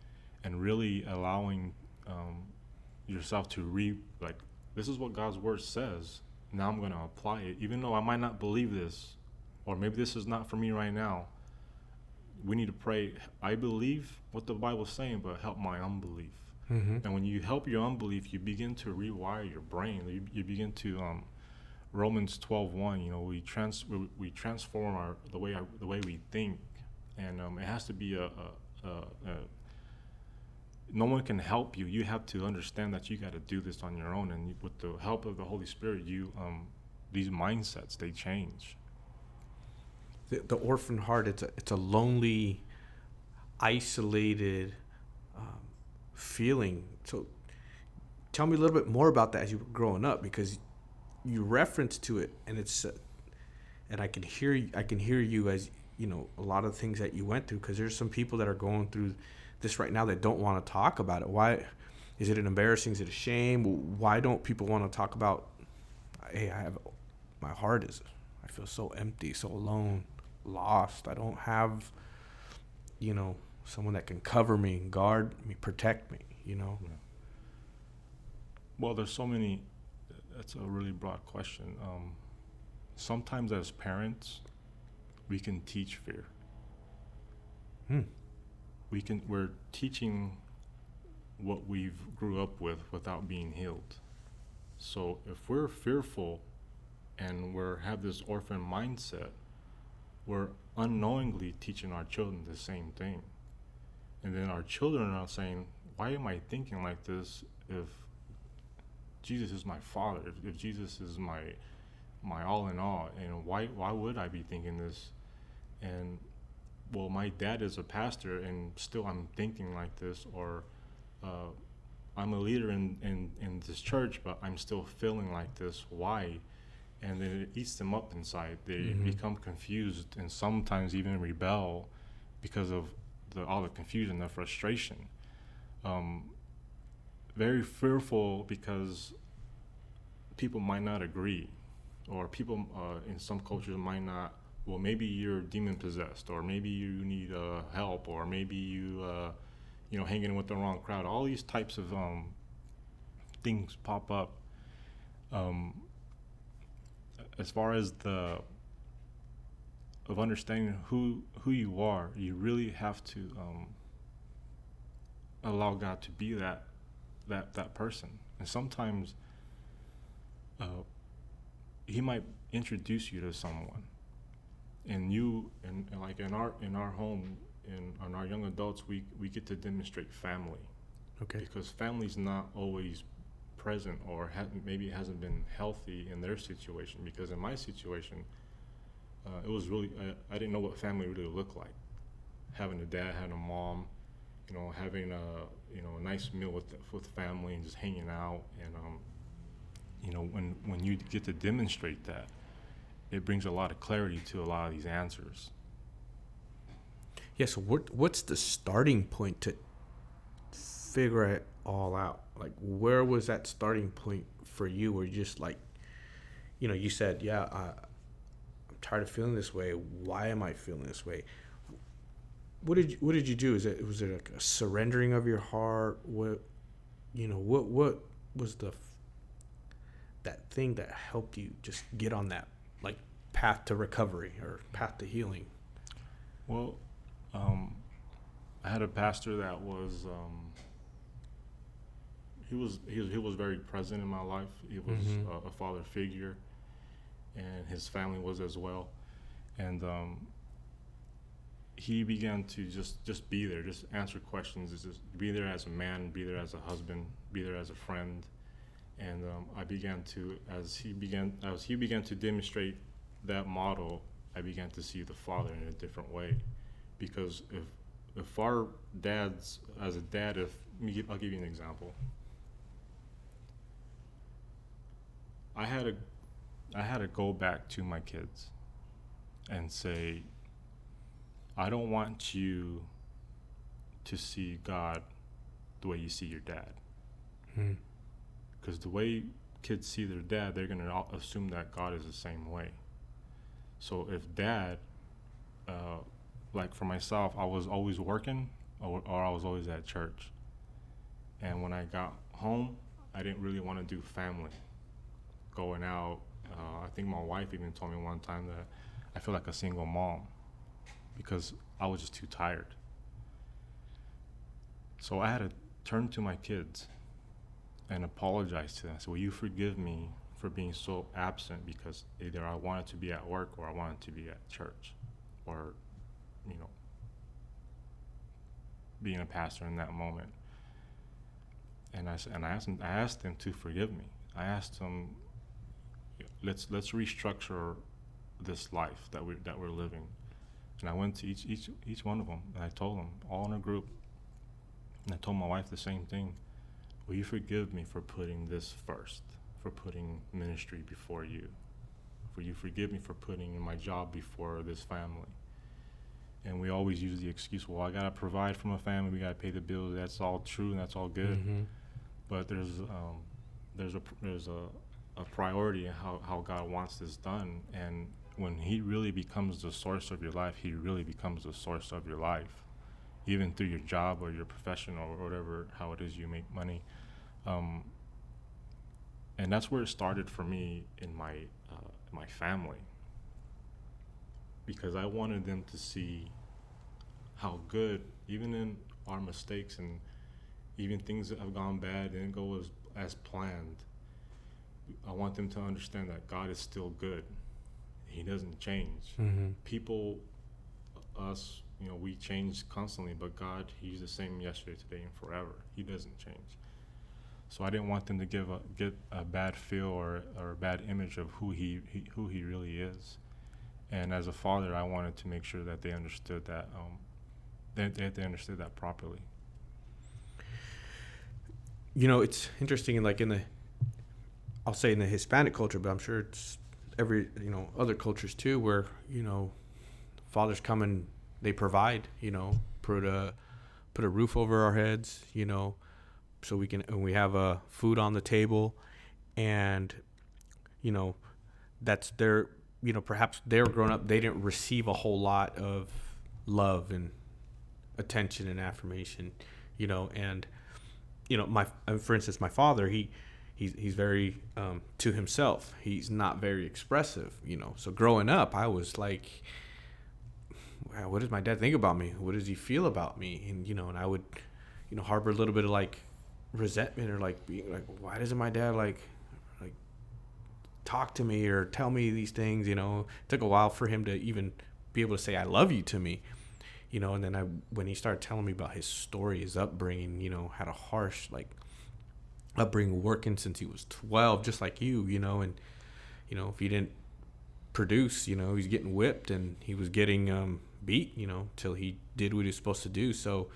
and really allowing um, yourself to re like this is what God's word says. Now I'm going to apply it, even though I might not believe this or maybe this is not for me right now. We need to pray. I believe what the Bible's saying, but help my unbelief. Mm-hmm. And when you help your unbelief, you begin to rewire your brain. You, you begin to um, Romans 12:1. You know, we trans we, we, transform our the way our, the way we think, and um, it has to be a, a, a, a no one can help you. You have to understand that you got to do this on your own, and with the help of the Holy Spirit, you um, these mindsets they change. The, the orphan heart it's a it's a lonely isolated um, feeling. So tell me a little bit more about that as you were growing up because you reference to it and it's uh, and I can hear I can hear you as you know a lot of things that you went through because there's some people that are going through this right now that don't want to talk about it why is it an embarrassing is it a shame why don't people want to talk about hey I have my heart is I feel so empty so alone lost. I don't have, you know, someone that can cover me, and guard me, protect me. You know. Yeah. Well, there's so many. That's a really broad question. Um, sometimes, as parents, we can teach fear. Hmm. We can. We're teaching what we've grew up with without being healed. So if we're fearful and we're have this orphan mindset, we're unknowingly teaching our children the same thing. And then our children are saying, Why am I thinking like this if Jesus is my father, if, if Jesus is my my all in all, and why why would I be thinking this? And well, my dad is a pastor, and still I'm thinking like this, or uh, I'm a leader in, in, in this church, but I'm still feeling like this. Why? And then it eats them up inside. They Mhm. become confused and sometimes even rebel because of the, all the confusion, the frustration. Um, very fearful because people might not agree, or people uh, in some cultures might not. Well, maybe you're demon possessed, or maybe you need uh, help, or maybe you, uh, you know, hanging with the wrong crowd. All these types of um, things pop up. Um, as far as the of understanding who who you are, you really have to um, allow God to be that that that person. And sometimes uh, He might introduce you to someone, and you and, and like in our in our home in on our young adults, we we get to demonstrate family Okay. because family's not always present or ha- maybe it hasn't been healthy in their situation because in my situation uh, it was really I, I didn't know what family really looked like having a dad having a mom you know having a you know a nice meal with with family and just hanging out and um, you know when when you get to demonstrate that it brings a lot of clarity to a lot of these answers Yeah. So what what's the starting point to figure it all out? Like, where was that starting point for you? Where you just like, you know, you said, yeah, I'm tired of feeling this way. Why am I feeling this way? What did you, what did you do? Is it was it like a surrendering of your heart? What, you know, what what was the that thing that helped you just get on that path to recovery or path to healing? Well, um, I had a pastor that was um, he was he was he was very present in my life. He was Mhm. a, a father figure, and his family was as well. And um, he began to just just be there, just answer questions, just be there as a man, be there as a husband, be there as a friend. And um, I began to, as he began, as he began to demonstrate that model, I began to see the father in a different way. Because if if our dads as a dad if me I'll give you an example. I had to I had to go back to my kids and say I don't want you to see God the way you see your dad. Hmm. because the way kids see their dad they're going to assume that God is the same way so if dad uh, like for myself, I was always working or, or I was always at church. And when I got home, I didn't really want to do family. Going out, uh, I think my wife even told me one time that I feel like a single mom because I was just too tired. So I had to turn to my kids and apologize to them. I said, Will you forgive me for being so absent because either I wanted to be at work or I wanted to be at church or you know, being a pastor in that moment. And I and I asked them, I asked to forgive me. I asked them, let's let's restructure this life that we that we're living. And I went to each each each one of them, and I told them all in a group. And I told my wife the same thing. Will you forgive me for putting this first, for putting ministry before you? For you forgive me for putting my job before this family? and we always use the excuse, well, I gotta provide for my family, we gotta pay the bills. That's all true and that's all good. Mhm. But there's um, there's a there's a, a priority in how how God wants this done, and when He really becomes the source of your life, He really becomes the source of your life, even through your job or your profession or whatever how it is you make money. Um, and that's where it started for me in my uh, my family because I wanted them to see how good, even in our mistakes and even things that have gone bad didn't go as as planned. I want them to understand that God is still good. He doesn't change. Mhm. People, us, you know, we change constantly, but God, He's the same yesterday, today, and forever. He doesn't change. So I didn't want them to give a get a bad feel or, or a bad image of who he, he who he really is. And as a father, I wanted to make sure that they understood that um, that they, they understood that properly. you know, it's interesting. Like in the, I'll say in the Hispanic culture, but I'm sure it's every you know other cultures too, where you know, fathers come and they provide. You know, put a put a roof over our heads. You know, so we can and we have uh, food on the table, and you know, that's their you know perhaps they're growing up they didn't receive a whole lot of love and attention and affirmation you know and you know my uh, for instance my father he he's he's very um, to himself. He's not very expressive you know. So growing up i was like what does my dad think about me? What does he feel about me? And you know and i would you know harbor a little bit of like resentment or like being like why doesn't my dad like like talk to me or tell me these things? You know? It took a while for him to even be able to say i love you to me you know? And then i when he started telling me about his story his upbringing you know had a harsh like upbringing working since he was 12 just like you you know? And you know if he didn't produce you know he's getting whipped and he was getting um, beat you know till he did what he was supposed to do. So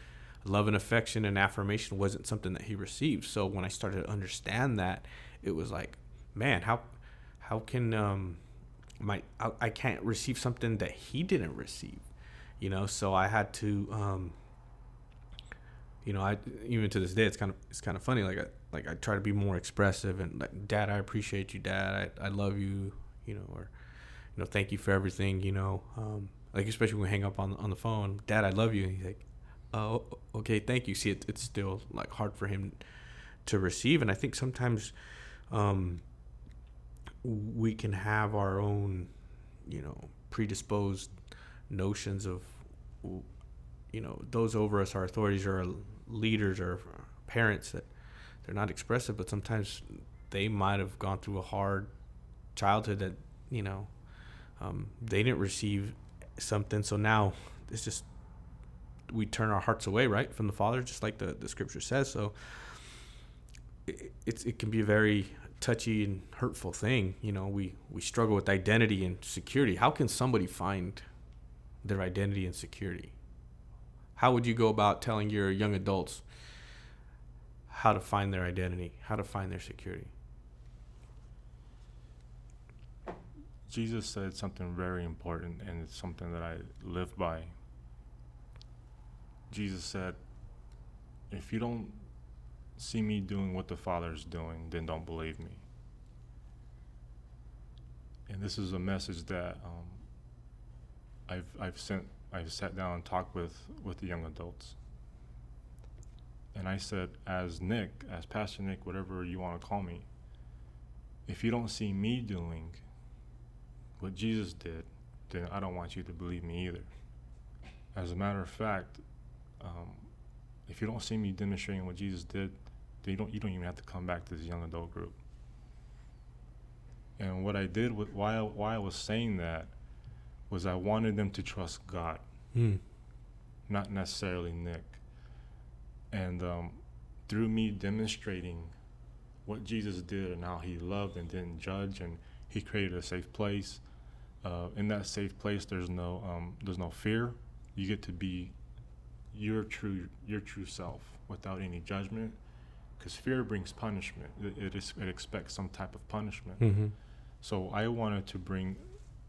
love and affection and affirmation wasn't something that he received. So when i started to understand that it was like man how how can um my I, I can't receive something that he didn't receive you know? So i had to um you know i even to this day it's kind of it's kind of funny like i like i try to be more expressive and like dad i appreciate you dad. I, I love you you know or you know thank you for everything you know? Um like especially when we hang up on on the phone dad i love you and he's like oh okay thank you. See it, it's still like hard for him to receive and i think sometimes um we can have our own you know predisposed notions of you know those over us our authorities or our leaders or parents that they're not expressive but sometimes they might have gone through a hard childhood that you know um, they didn't receive something. So now it's just we turn our hearts away right from the father just like the, the scripture says so it, it's it can be a very touchy and hurtful thing you know we we struggle with identity and security how can somebody find their identity and security. How would you go about telling your young adults how to find their identity, how to find their security? Jesus said something very important, and it's something that I live by. Jesus said, If you don't see me doing what the Father is doing, then don't believe me. And this is a message that um, I've I've sent I've sat down and talked with with the young adults. And I said, as Nick, as Pastor Nick, whatever you want to call me, if you don't see me doing what Jesus did, then I don't want you to believe me either. As a matter of fact, um, if you don't see me demonstrating what Jesus did, then you don't you don't even have to come back to this young adult group. And what I did with why why I was saying that was I wanted them to trust God, mm. not necessarily Nick. And um, through me demonstrating what Jesus did and how he loved and didn't judge, and he created a safe place. Uh, in that safe place, there's no um, there's no fear. You get to be your true your true self without any judgment, because fear brings punishment. It, it, is, it expects some type of punishment. Mm-hmm. So I wanted to bring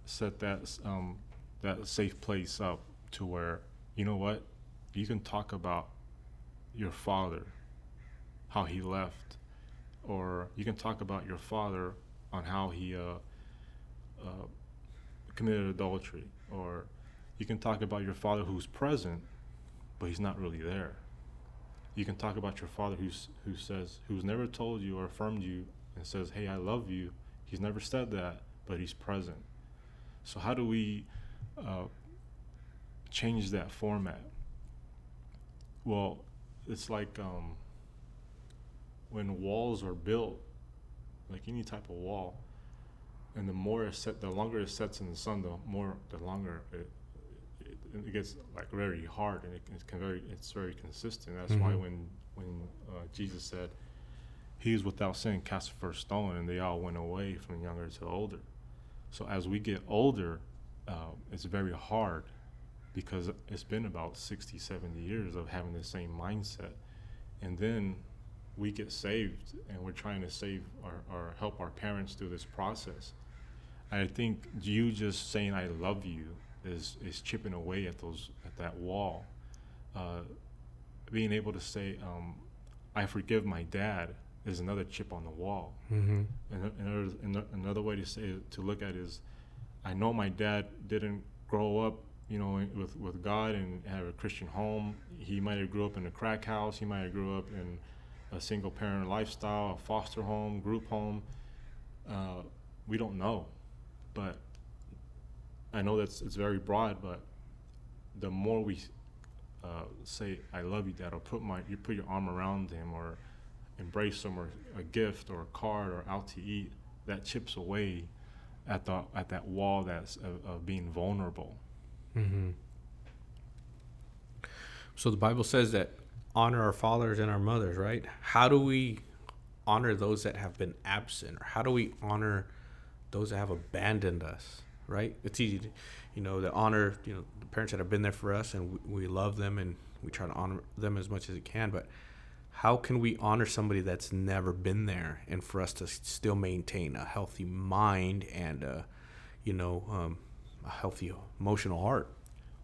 set that um, that safe place up to where you know what you can talk about your father, how he left, or you can talk about your father on how he uh, uh, committed adultery, or you can talk about your father who's present, but he's not really there. You can talk about your father who's who says who's never told you or affirmed you and says, "Hey, I love you." He's never said that, but he's present. So how do we uh, change that format? Well, it's like um, when walls are built, like any type of wall, and the more it set, the longer it sets in the sun, the more, the longer it, it, gets like very hard, and it, can very, it's very consistent. That's mm-hmm. why when when uh, Jesus said, "He is without sin, cast the first stone," and they all went away from younger to older. So as we get older, uh, it's very hard because it's been about 60, 70 years of having the same mindset. And then we get saved and we're trying to save or, or help our parents through this process. I think you just saying "I love you" is is chipping away at those at that wall. Uh, being able to say um, "I forgive my dad" is another chip on the wall. Mm-hmm. And another, another another way to say to look at it is, I know my dad didn't grow up, you know, with with God and have a Christian home. He might have grew up in a crack house. He might have grew up in a single parent lifestyle, a foster home, group home. Uh, we don't know, but I know that's it's very broad. But the more we uh, say "I love you, Dad," or put my you put your arm around him, or embrace him, or a gift, or a card, or out to eat, that chips away at the at that wall that's of, of being vulnerable. Mm-hmm. So the Bible says that honor our fathers and our mothers, right? How do we honor those that have been absent, or how do we honor those that have abandoned us? Right? It's easy, to, you know, to honor you know the parents that have been there for us, and we, we love them, and we try to honor them as much as we can. But how can we honor somebody that's never been there, and for us to still maintain a healthy mind and, uh, you know, um, a healthy emotional heart?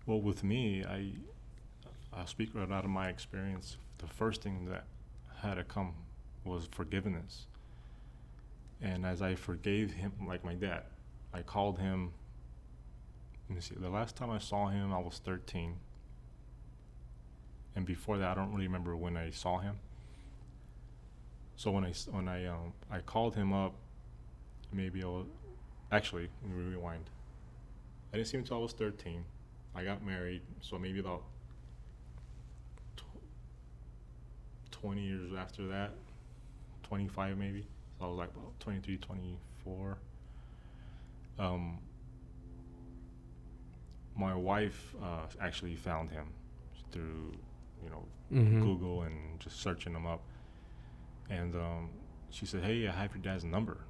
Well, with me, I I'll speak right out of my experience. The first thing that had to come was forgiveness. And as I forgave him, like my dad, I called him. Let me see. The last time I saw him, I was 13. And before that, I don't really remember when I saw him. So when I when I um I called him up, maybe I was actually let me rewind. I didn't see him until I was 13. I got married, so maybe about tw- 20 years after that, 25 maybe. So I was like about 23, 24. Um, my wife uh, actually found him through, you know, Mm-hmm. Google and just searching him up. And um, she said, "Hey, I have your dad's number."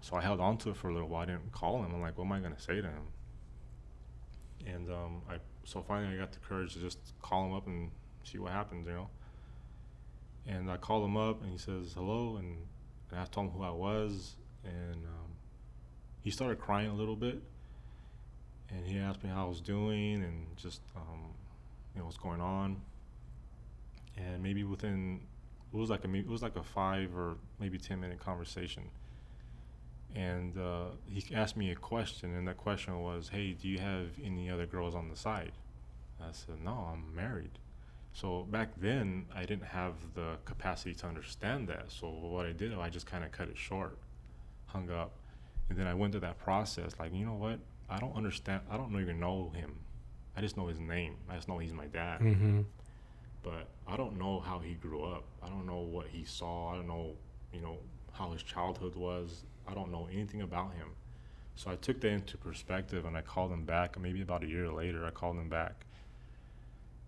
So I held on to it for a little while. I didn't call him. I'm like, "What am I gonna say to him?" And um, I so finally I got the courage to just call him up and see what happens, you know. And I called him up and he says hello, and, and I told him who I was, and um, he started crying a little bit. And he asked me how I was doing and just um, you know what's going on. And maybe within it was like a it was like a five or maybe ten minute conversation. And uh, he asked me a question, and that question was, "Hey, do you have any other girls on the side?" I said, "No, I'm married." So back then, I didn't have the capacity to understand that. So what I did, I just kind of cut it short, hung up, and then I went through that process. Like, you know what? I don't understand. I don't even know him. I just know his name. I just know he's my dad Mm-hmm. but I don't know how he grew up. I don't know what he saw. I don't know, you know, how his childhood was. I don't know anything about him. So I took that into perspective and I called him back. Maybe about a year later, I called him back,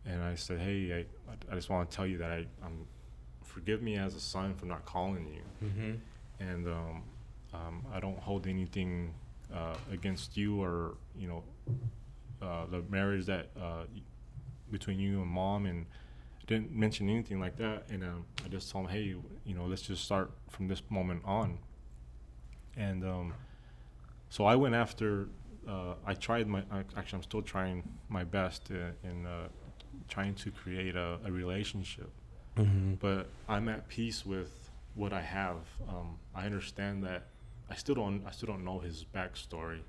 and I said, "Hey, I, I just want to tell you that I, I'm, forgive me as a son for not calling you, Mm-hmm. and um, um, I don't hold anything uh, against you or you know, uh, the marriage that uh, between you and mom and." didn't mention anything like that and um, i just told him hey you know let's just start from this moment on and um, so i went after uh, i tried my actually i'm still trying my best in uh, trying to create a, a relationship Mm-hmm. but i'm at peace with what i have um, i understand that i still don't i still don't know his backstory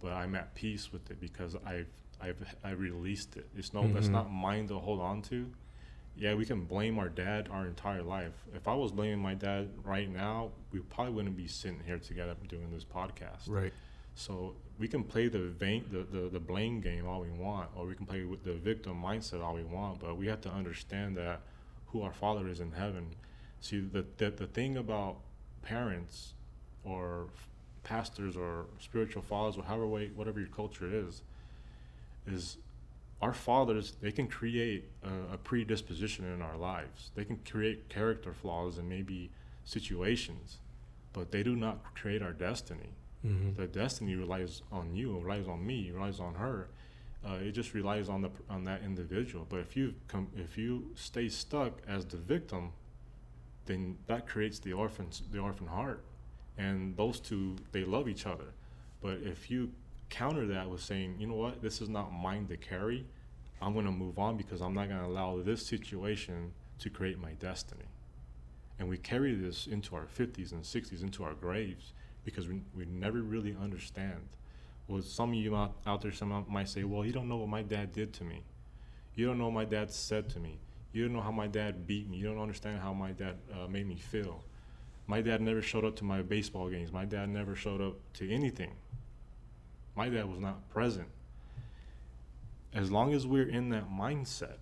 but i'm at peace with it because i've i've i released it it's no that's Mhm. not mine to hold on to yeah, we can blame our dad our entire life. If I was blaming my dad right now, we probably wouldn't be sitting here together doing this podcast. Right. So we can play the, vein, the, the the blame game all we want, or we can play with the victim mindset all we want. But we have to understand that who our Father is in heaven. See, the the, the thing about parents or pastors or spiritual fathers or however way whatever your culture is, is our fathers they can create a, a predisposition in our lives. They can create character flaws and maybe situations, but they do not create our destiny Mm-hmm. the destiny relies on you, relies on me, relies on her. Uh, it just relies on the on that individual. But if you come, if you stay stuck as the victim, then that creates the orphans the orphan heart and those two they love each other. But if you counter that with saying you know what? This is not mine to carry. I'm going to move on because i'm not going to allow this situation to create my destiny. And we carry this into our 50s and 60s into our graves because we, we never really understand. Well some of you out, out there some might say well you don't know what my dad did to me. You don't know what my dad said to me. You don't know how my dad beat me. You don't understand how my dad uh, made me feel. My dad never showed up to my baseball games. My dad never showed up to anything. My dad was not present. As long as we're in that mindset,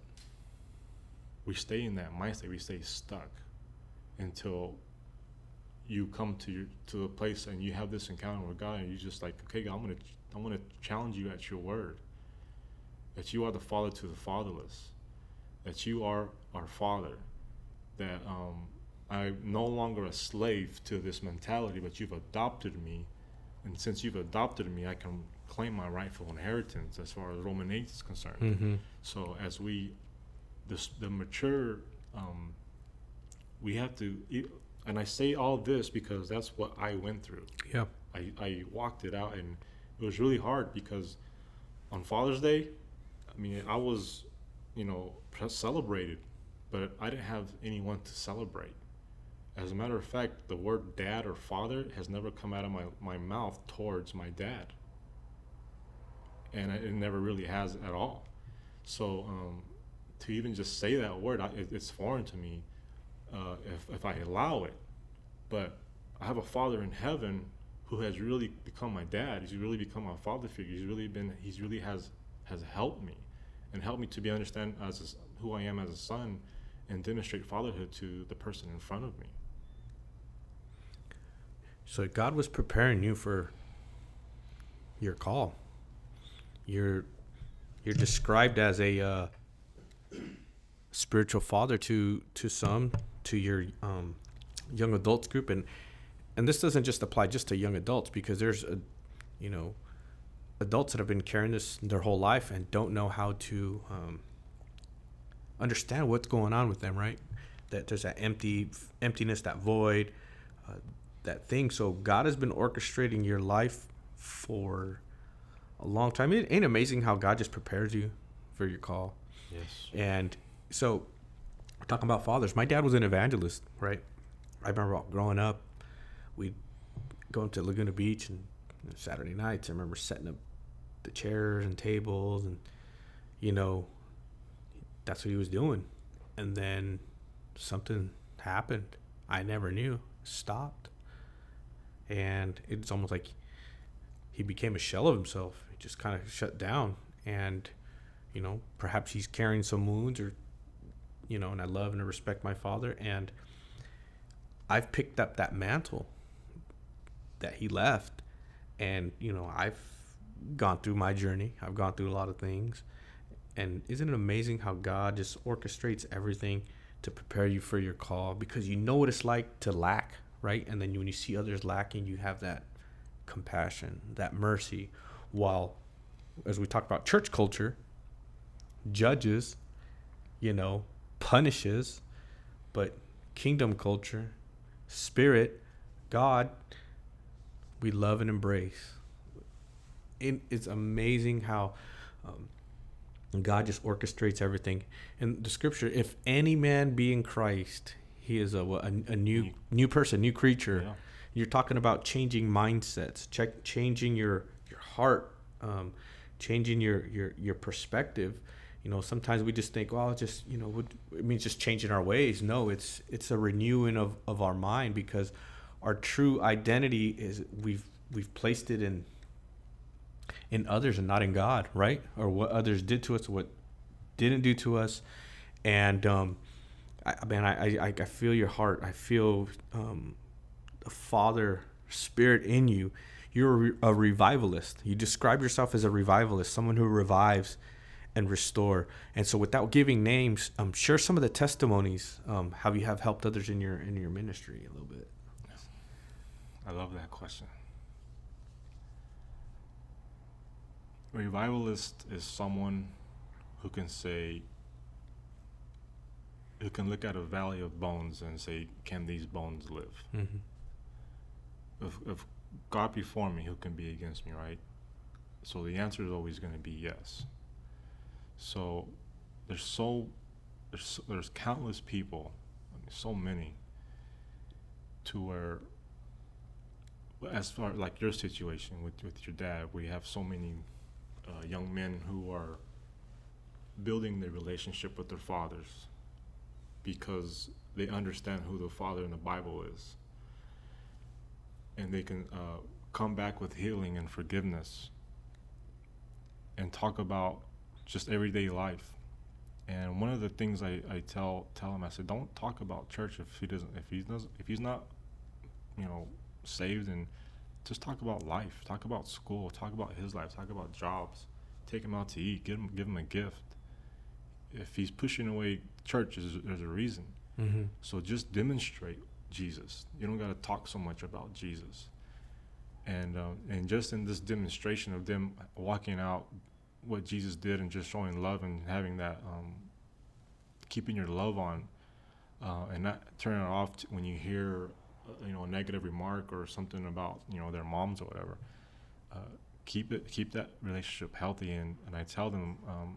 we stay in that mindset. We stay stuck until you come to your, to a place and you have this encounter with God, and you're just like, okay, God, I'm gonna I'm gonna challenge you at your word. That you are the father to the fatherless that you are our father, that um, I'm no longer a slave to this mentality, but you've adopted me. And since you've adopted me, I can claim my rightful inheritance as far as Roman 8 is concerned. Mm-hmm. So as we, this, the mature, um, we have to, and I say all this because that's what I went through. Yeah. I, I walked it out and it was really hard because on Father's Day, I mean, I was, you know, celebrated, but I didn't have anyone to celebrate. As a matter of fact, the word dad or father has never come out of my, my mouth towards my dad. And it never really has at all. So um, to even just say that word, I, it, it's foreign to me uh, if, if I allow it. But I have a father in heaven who has really become my dad. He's really become my father figure. He's really been, he's really has, has helped me and helped me to be understand as a, who I am as a son and demonstrate fatherhood to the person in front of me. So God was preparing you for your call. You're you're described as a uh, spiritual father to to some to your um, young adults group and and this doesn't just apply just to young adults because there's a you know adults that have been carrying this their whole life and don't know how to um, understand what's going on with them, right? That there's that empty emptiness, that void, uh, that thing. So God has been orchestrating your life for a long time. It ain't amazing how God just prepares you for your call. Yes. And so, talking about fathers, my dad was an evangelist, right? I remember growing up, we'd go to Laguna Beach and Saturday nights. I remember setting up the chairs and tables and you know that's what he was doing and then something happened i never knew stopped and it's almost like he became a shell of himself he just kind of shut down and you know perhaps he's carrying some wounds or you know and i love and I respect my father and i've picked up that mantle that he left and you know i've gone through my journey. I've gone through a lot of things. And isn't it amazing how God just orchestrates everything to prepare you for your call because you know what it's like to lack, right? And then when you see others lacking, you have that compassion, that mercy. While, as we talk about church culture, judges, you know, punishes, but kingdom culture, spirit, God, we love and embrace it, it's amazing how um, God just orchestrates everything. In the scripture, if any man be in Christ, he is a, a, a new new person, new creature. Yeah. You're talking about changing mindsets, check, changing your your heart, um, changing your your your perspective. You know, sometimes we just think, well, just you know, it means just changing our ways. No, it's it's a renewing of, of our mind because our true identity is we've we've placed it in in others and not in God, right? Or what others did to us, what didn't do to us. And um, I, man, I, I, I feel your heart. I feel um, the Father Spirit in you. You're a, revivalist. You describe yourself as a revivalist, someone who revives and restore. And so, without giving names, um, share some of the testimonies um, how you have helped others in your in your ministry a little bit. I love that question. revivalist is someone who can say who can look at a valley of bones and say, "Can these bones live?" Mm-hmm. If, if God before me, who can be against me, right? So the answer is always going to be yes. So there's so there's there's countless people, I mean, so many, to where as far like your situation with with your dad, we have so many uh, young men who are building their relationship with their fathers because they understand who the father in the Bible is, and they can uh, come back with healing and forgiveness, and talk about just everyday life. And one of the things I, I tell tell him, I said, don't talk about church if he doesn't if he doesn't if he's not, you know, saved and just talk about life, talk about school, talk about his life, talk about jobs, take him out to eat, give him give him a gift. If he's pushing away church, is there's a reason. Mm-hmm. So just demonstrate Jesus. You don't got to talk so much about Jesus. And um, and just in this demonstration of them walking out what Jesus did and just showing love and having that um, keeping your love on uh, and not turning it off t- when you hear uh, you know a negative remark or something about you know their moms or whatever. Uh, keep it keep that relationship healthy and, and I tell them um,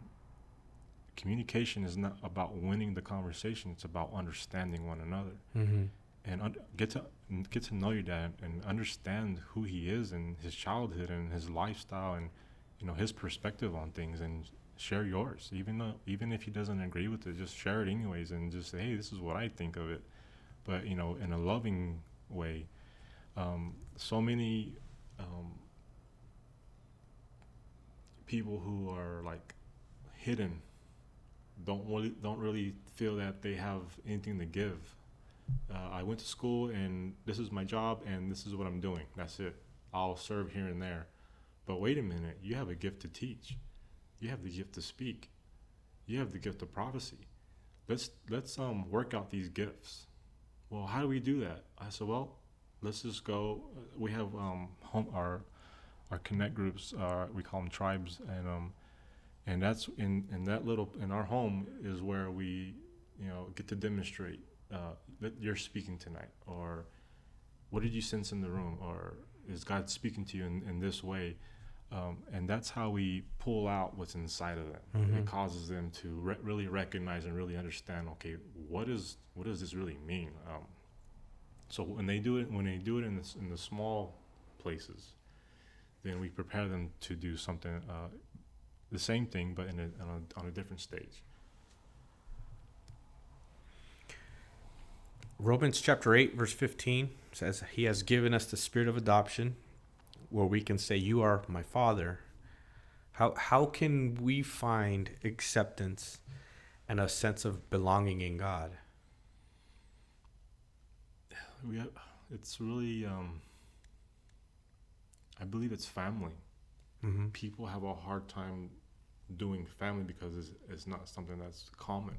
communication is not about winning the conversation it's about understanding one another. Mm-hmm. and un- get to get to know your dad and understand who he is and his childhood and his lifestyle and you know his perspective on things and share yours. Even though even if he doesn't agree with it just share it anyways and just say hey this is what i think of it. But you know in a loving way um, so many um, people who are like hidden don't really don't really feel that they have anything to give uh, I went to school and this is my job and this is what I'm doing. That's it. I'll serve here and there. But wait a minute, you have a gift to teach. You have the gift to speak. You have the gift of prophecy. Let's let's um work out these gifts. Well, how do we do that? I said, well, let's just go. We have um home our our connect groups. Uh, we call them tribes, and um and that's in in that little in our home is where we you know get to demonstrate uh, that you're speaking tonight or what did you sense in the room or is god speaking to you in, in this way? Um, and that's how we pull out what's inside of them. Mhm. it causes them to re- really recognize and really understand okay what is what does this really mean? Um, so when they do it when they do it in, this, in the small places then we prepare them to do something uh, the same thing but in a, on, a, on a different stage Romans chapter 8, verse 15 says, He has given us the spirit of adoption where we can say, You are my father. How, how can we find acceptance and a sense of belonging in God? we have, it's really um, i believe it's family Mm-hmm. people have a hard time doing family because it's, it's not something that's common.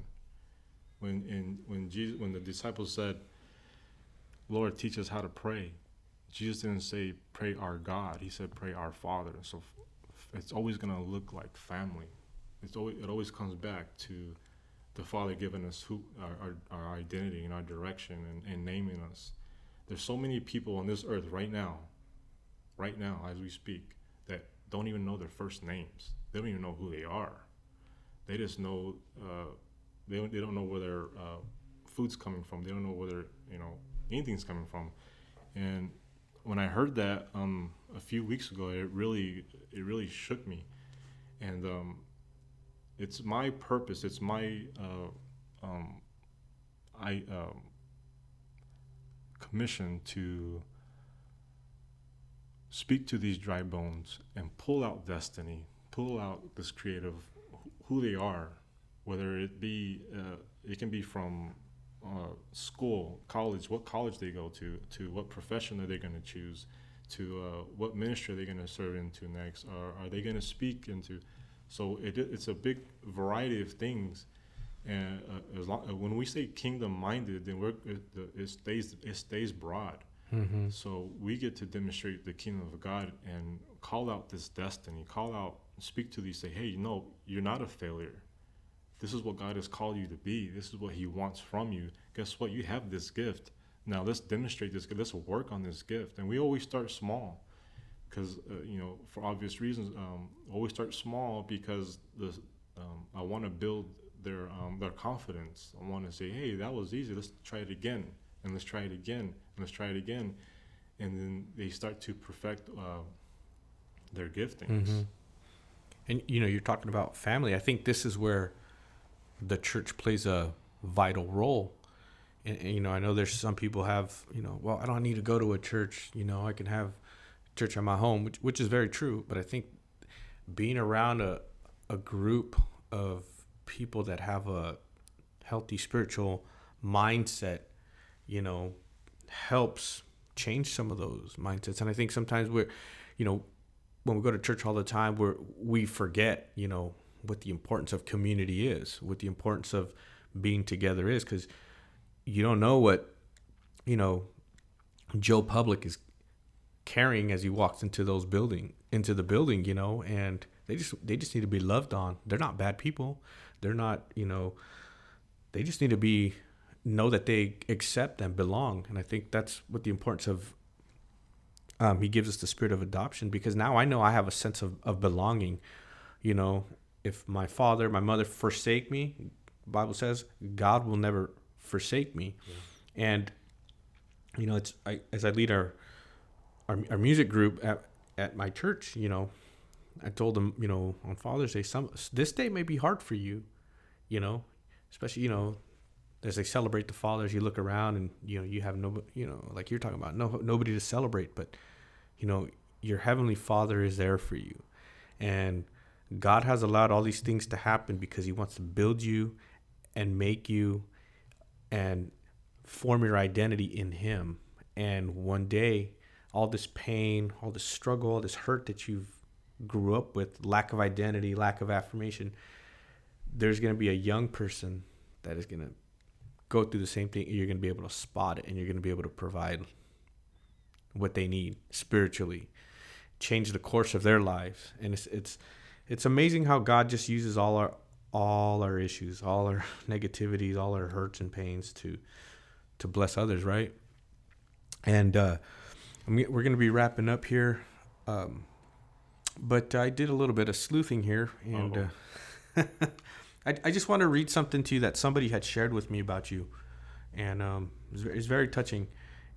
When in when jesus when the disciples said lord teach us how to pray jesus didn't say pray our god he said pray our father. So it's always going to look like family. It's always it always comes back to the father giving us who our, our, our identity and our direction and, and naming us. There's so many people on this earth right now right now as we speak that don't even know their first names. They don't even know who they are. They just know uh, they don't, they don't know where their uh, food's coming from. They don't know where you know anything's coming from. And when I heard that um, a few weeks ago, it really it really shook me. And um, it's my purpose. It's my uh, um, I um, commission to speak to these dry bones and pull out destiny, pull out this creative, who they are, whether it be, uh, it can be from uh, school, college, what college they go to, to what profession are they going to choose, to uh, what ministry are they going to serve into next, or are they going to speak into? So it, it's a big variety of things. And uh, as long, uh, when we say kingdom minded, then we're, it, it stays it stays broad. Mm-hmm. So we get to demonstrate the kingdom of God and call out this destiny, call out, speak to these, say, hey, know, you're not a failure. this is what God has called you to be. This is what He wants from you. Guess what? You have this gift. Now let's demonstrate this. Let's work on this gift. And we always start small, because uh, you know, for obvious reasons, um, always start small because the um, I want to build their um, their confidence. I want to say, hey, that was easy. Let's try it again, and let's try it again, and let's try it again, and then they start to perfect uh, their giftings. Mm-hmm. And you know, you're talking about family. I think this is where the church plays a vital role. And, and, you know, I know there's some people have, you know, well, I don't need to go to a church. You know, I can have church at my home, which which is very true. But I think being around a a group of people that have a healthy spiritual mindset, you know, helps change some of those mindsets. And I think sometimes we're, you know, when we go to church all the time, we we forget, you know, what the importance of community is, what the importance of being together is, because you don't know what, you know, Joe Public is carrying as he walks into those building into the building, you know, and they just they just need to be loved on. They're not bad people. They're not, you know, they just need to be know that they accept and belong. And I think that's what the importance of um, he gives us the spirit of adoption because now I know I have a sense of, of belonging. You know, if my father, my mother forsake me, Bible says God will never forsake me. Yeah. And you know, it's I, as I lead our, our our music group at at my church. You know, I told them, you know, on Father's Day, some this day may be hard for you, you know, especially you know, as they celebrate the fathers, you look around and you know you have no, you know, like you're talking about, no nobody to celebrate, but you know, your heavenly Father is there for you, and God has allowed all these things to happen because He wants to build you and make you and form your identity in Him, and one day all this pain, all this struggle, all this hurt that you've grew up with, lack of identity, lack of affirmation, there's going to be a young person that is going to go through the same thing. You're going to be able to spot it and you're going to be able to provide what they need spiritually, change the course of their lives. And it's, it's, it's amazing how God just uses all our, all our issues, all our negativities, all our hurts and pains to, to bless others. Right. And, uh, we're going to be wrapping up here. Um, but I did a little bit of sleuthing here, and uh, I, I, just want to read something to you that somebody had shared with me about you, and um, it's, very, it's, very touching.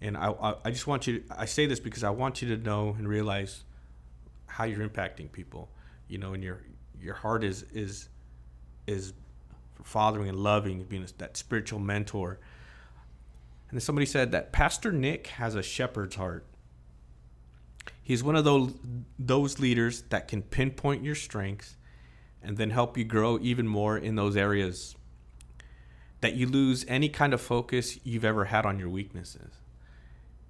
And I, I, I, just want you. To, I say this because I want you to know and realize how you're impacting people. You know, and your your heart is is is fathering and loving, being that spiritual mentor. And then somebody said that Pastor Nick has a shepherd's heart. He's one of those those leaders that can pinpoint your strengths and then help you grow even more in those areas that you lose any kind of focus you've ever had on your weaknesses.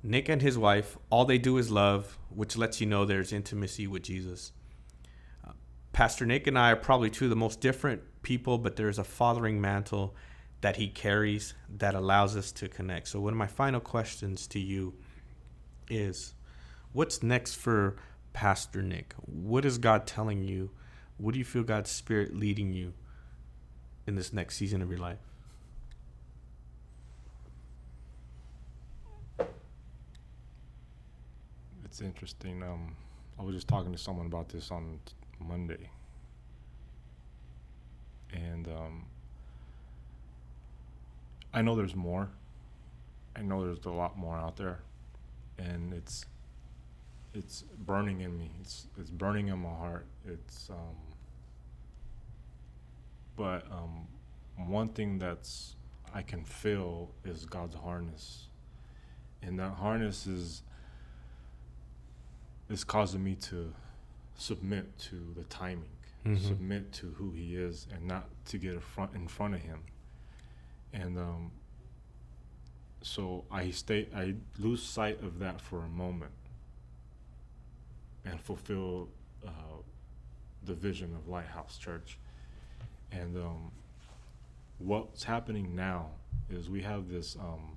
Nick and his wife, all they do is love, which lets you know there's intimacy with Jesus. Uh, Pastor Nick and I are probably two of the most different people, but there's a fathering mantle that he carries that allows us to connect. So, one of my final questions to you is what's next for Pastor Nick? What is God telling you? What do you feel God's Spirit leading you in this next season of your life? It's interesting. Um, I was just talking to someone about this on Monday, and um, I know there's more. I know there's a lot more out there, and it's it's burning in me. It's it's burning in my heart. It's um, but um, one thing that's I can feel is God's harness, and that harness is is causing me to submit to the timing, mm-hmm. submit to who He is, and not to get in front in front of Him. And um, so I stay. I lose sight of that for a moment and fulfill uh, the vision of Lighthouse Church. And um, what's happening now is we have this. Um,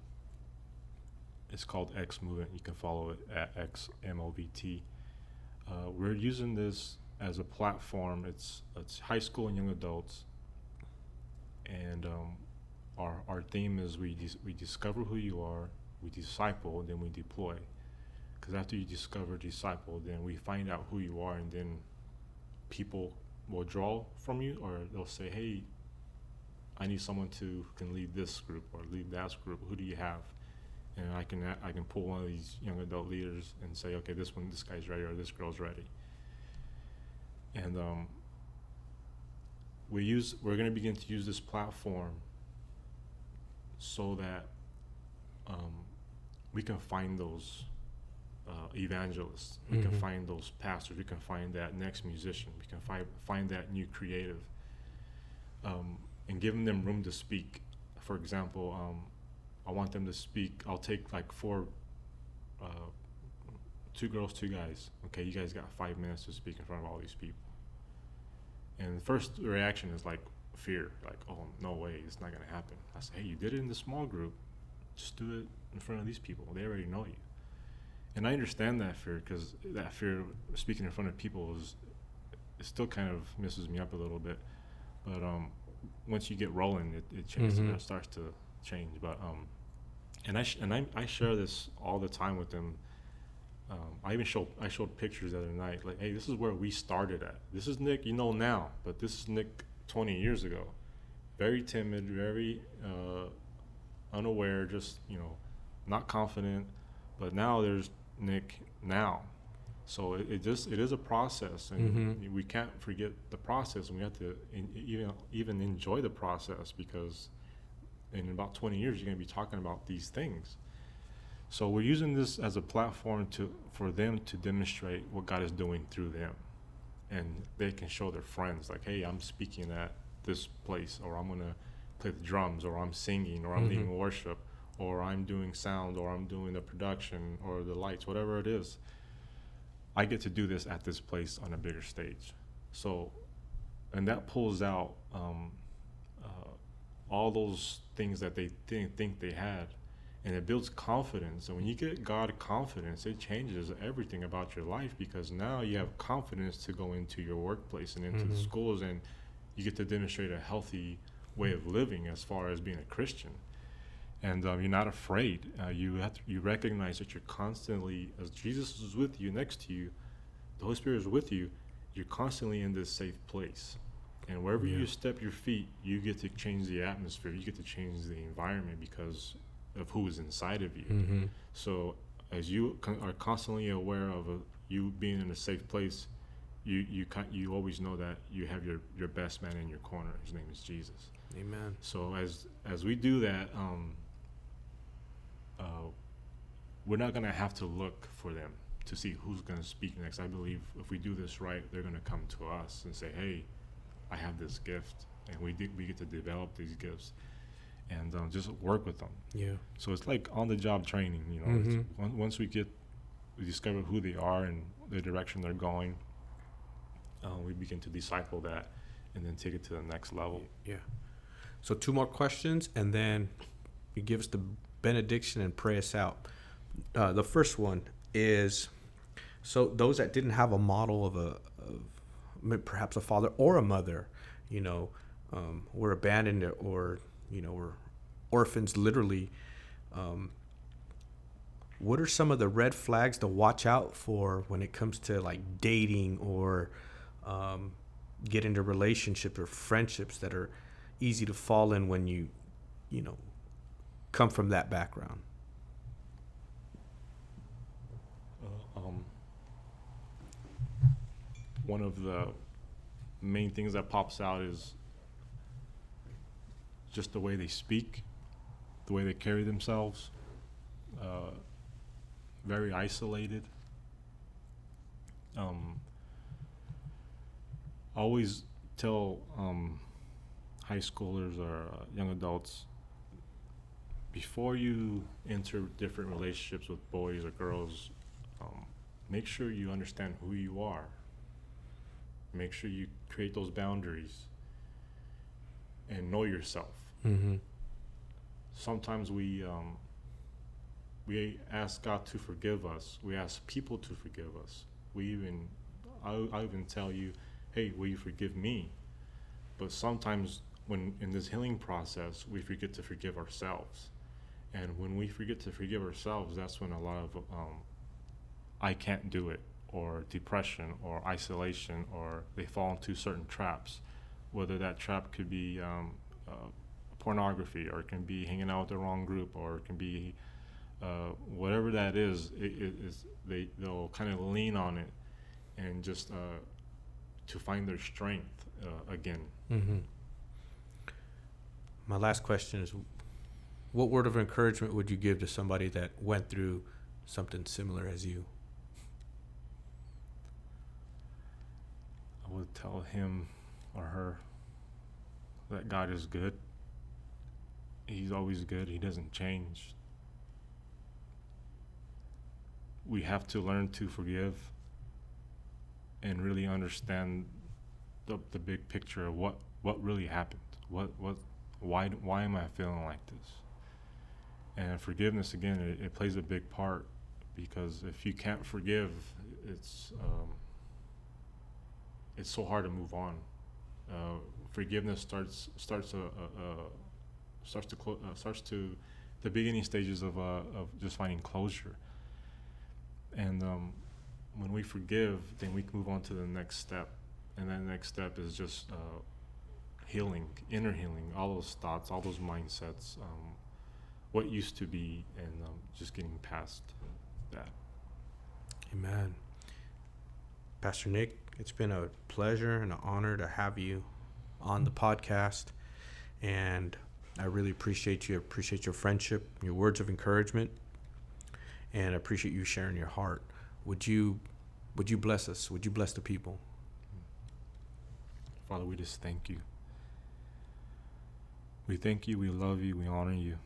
it's called X Movement. You can follow it at X M O V T. Uh, we're using this as a platform. It's it's high school and young adults, and um, our our theme is we dis- we discover who you are, we disciple, and then we deploy. Because after you discover, disciple, then we find out who you are, and then people will draw from you, or they'll say, "Hey, I need someone to who can lead this group or lead that group. Who do you have?" And I can I can pull one of these young adult leaders and say, "Okay, this one, this guy's ready, or this girl's ready." And um, we use we're going to begin to use this platform so that um, we can find those uh, evangelists, we can Mhm. find those pastors, we can find that next musician, we can find find that new creative, um, and giving them room to speak. For example, um, I want them to speak. I'll take like four, uh, two girls, two guys. Okay, you guys got five minutes to speak in front of all these people. And the first reaction is like fear, like, oh, no way, it's not gonna happen. I say, hey, you did it in the small group, just do it in front of these people. They already know you. And I understand that fear because that fear of speaking in front of people is, it still kind of messes me up a little bit. But um, once you get rolling, it, it changes. Mhm. It starts to change. But um, and I sh- and I, I share this all the time with them. Um, I even showed I showed pictures the other night. Like, hey, this is where we started at. This is Nick you know now, but this is Nick 20 years ago. Very timid, very uh, unaware, just you know, not confident. But now there's Nick now. So it, it just it is a process, and Mhm. we can't forget the process, and we have to in, even even enjoy the process because in about 20 years you're going to be talking about these things. So we're using this as a platform to for them to demonstrate what God is doing through them, and they can show their friends like, "Hey, I'm speaking at this place, or I'm gonna play the drums, or I'm singing, or I'm Mhm. leading worship, or I'm doing sound, or I'm doing the production, or the lights, whatever it is. I get to do this at this place on a bigger stage. So, and that pulls out um, uh, all those things that they think think they had, and it builds confidence. And when you get God confidence, it changes everything about your life because now you have confidence to go into your workplace and into the Mhm. schools, and you get to demonstrate a healthy way of living as far as being a Christian. And um, you're not afraid. Uh, you have to, you recognize that you're constantly, as Jesus is with you, next to you, the Holy Spirit is with you. You're constantly in this safe place, and wherever Yeah. you step your feet, you get to change the atmosphere. You get to change the environment because of who is inside of you. Mm-hmm. So as you con- are constantly aware of uh, you being in a safe place, you you con- you always know that you have your your best man in your corner. His name is Jesus. Amen. So as as we do that, um, uh, we're not gonna have to look for them to see who's gonna speak next. I believe if we do this right, they're gonna come to us and say, "Hey, I have this gift," and we do, we get to develop these gifts and um, just work with them. Yeah. So it's like on the job training, you know. It's, Mhm. on- once we get, we discover who they are and the direction they're going, uh, we begin to disciple that and then take it to the next level. Yeah. So two more questions, and then you give us the benediction and pray us out. Uh, the first one is so those that didn't have a model of a of perhaps a father or a mother, you know, um, were abandoned or you know were orphans literally. Um, what are some of the red flags to watch out for when it comes to like dating or um, get into relationships or friendships that are easy to fall in when you, you know, come from that background. Uh, um, one of the main things that pops out is just the way they speak, the way they carry themselves, uh, very isolated. Um, I always tell um, high schoolers or uh, young adults before you enter different relationships with boys or girls, um, make sure you understand who you are. Make sure you create those boundaries and know yourself. Mm-hmm. Sometimes we um, we ask God to forgive us. We ask people to forgive us. We even I, I even tell you, hey, will you forgive me? But sometimes when in this healing process, we forget to forgive ourselves. And when we forget to forgive ourselves, that's when a lot of um, I can't do it, or depression, or isolation, or they fall into certain traps. Whether that trap could be um, uh, pornography, or it can be hanging out with the wrong group, or it can be uh, whatever that is, it, it is they they'll kind of lean on it and just uh, to find their strength uh, again. Mm-hmm. My last question is what word of encouragement would you give to somebody that went through something similar as you? I would tell him or her that God is good. He's always good, He doesn't change. We have to learn to forgive and really understand the, the big picture of what, what really happened. What, what, why, why am I feeling like this? And forgiveness, again, it, it plays a big part because if you can't forgive, it's, um, it's so hard to move on. Uh, forgiveness starts starts a, a, a starts to clo- uh, starts to the beginning stages of uh, of just finding closure. And um, when we forgive, then we can move on to the next step, and that next step is just uh, healing, inner healing, all those thoughts, all those mindsets, um, what used to be, and um, just getting past that. Amen. Pastor Nick, it's been a pleasure and an honor to have you on the podcast. And I really appreciate you. appreciate your friendship, your words of encouragement, and I appreciate you sharing your heart. Would you would you bless us? Would you bless the people? Father, we just thank you. We thank you, we love you, we honor you.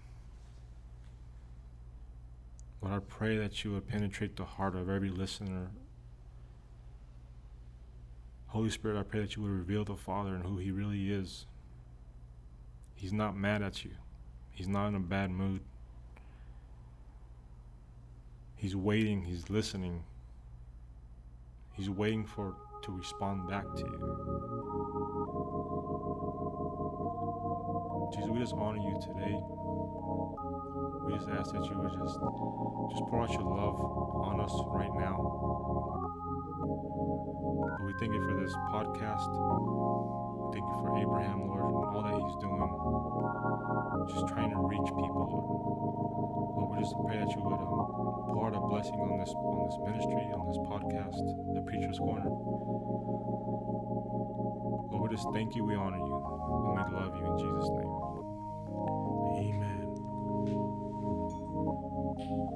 Lord, I pray that you would penetrate the heart of every listener. Holy Spirit, I pray that you would reveal the Father and who He really is. He's not mad at you, He's not in a bad mood. He's waiting, He's listening, He's waiting for to respond back to you. Jesus, we just honor you today. We just ask that you would just just pour out your love on us right now. we thank you for this podcast. Thank you for Abraham, Lord, and all that he's doing. Just trying to reach people, Lord. Lord, we just pray that you would um, pour out a blessing on this on this ministry, on this podcast, the Preacher's Corner. Lord, we just thank you, we honor you, and we love you in Jesus' name. Thank you.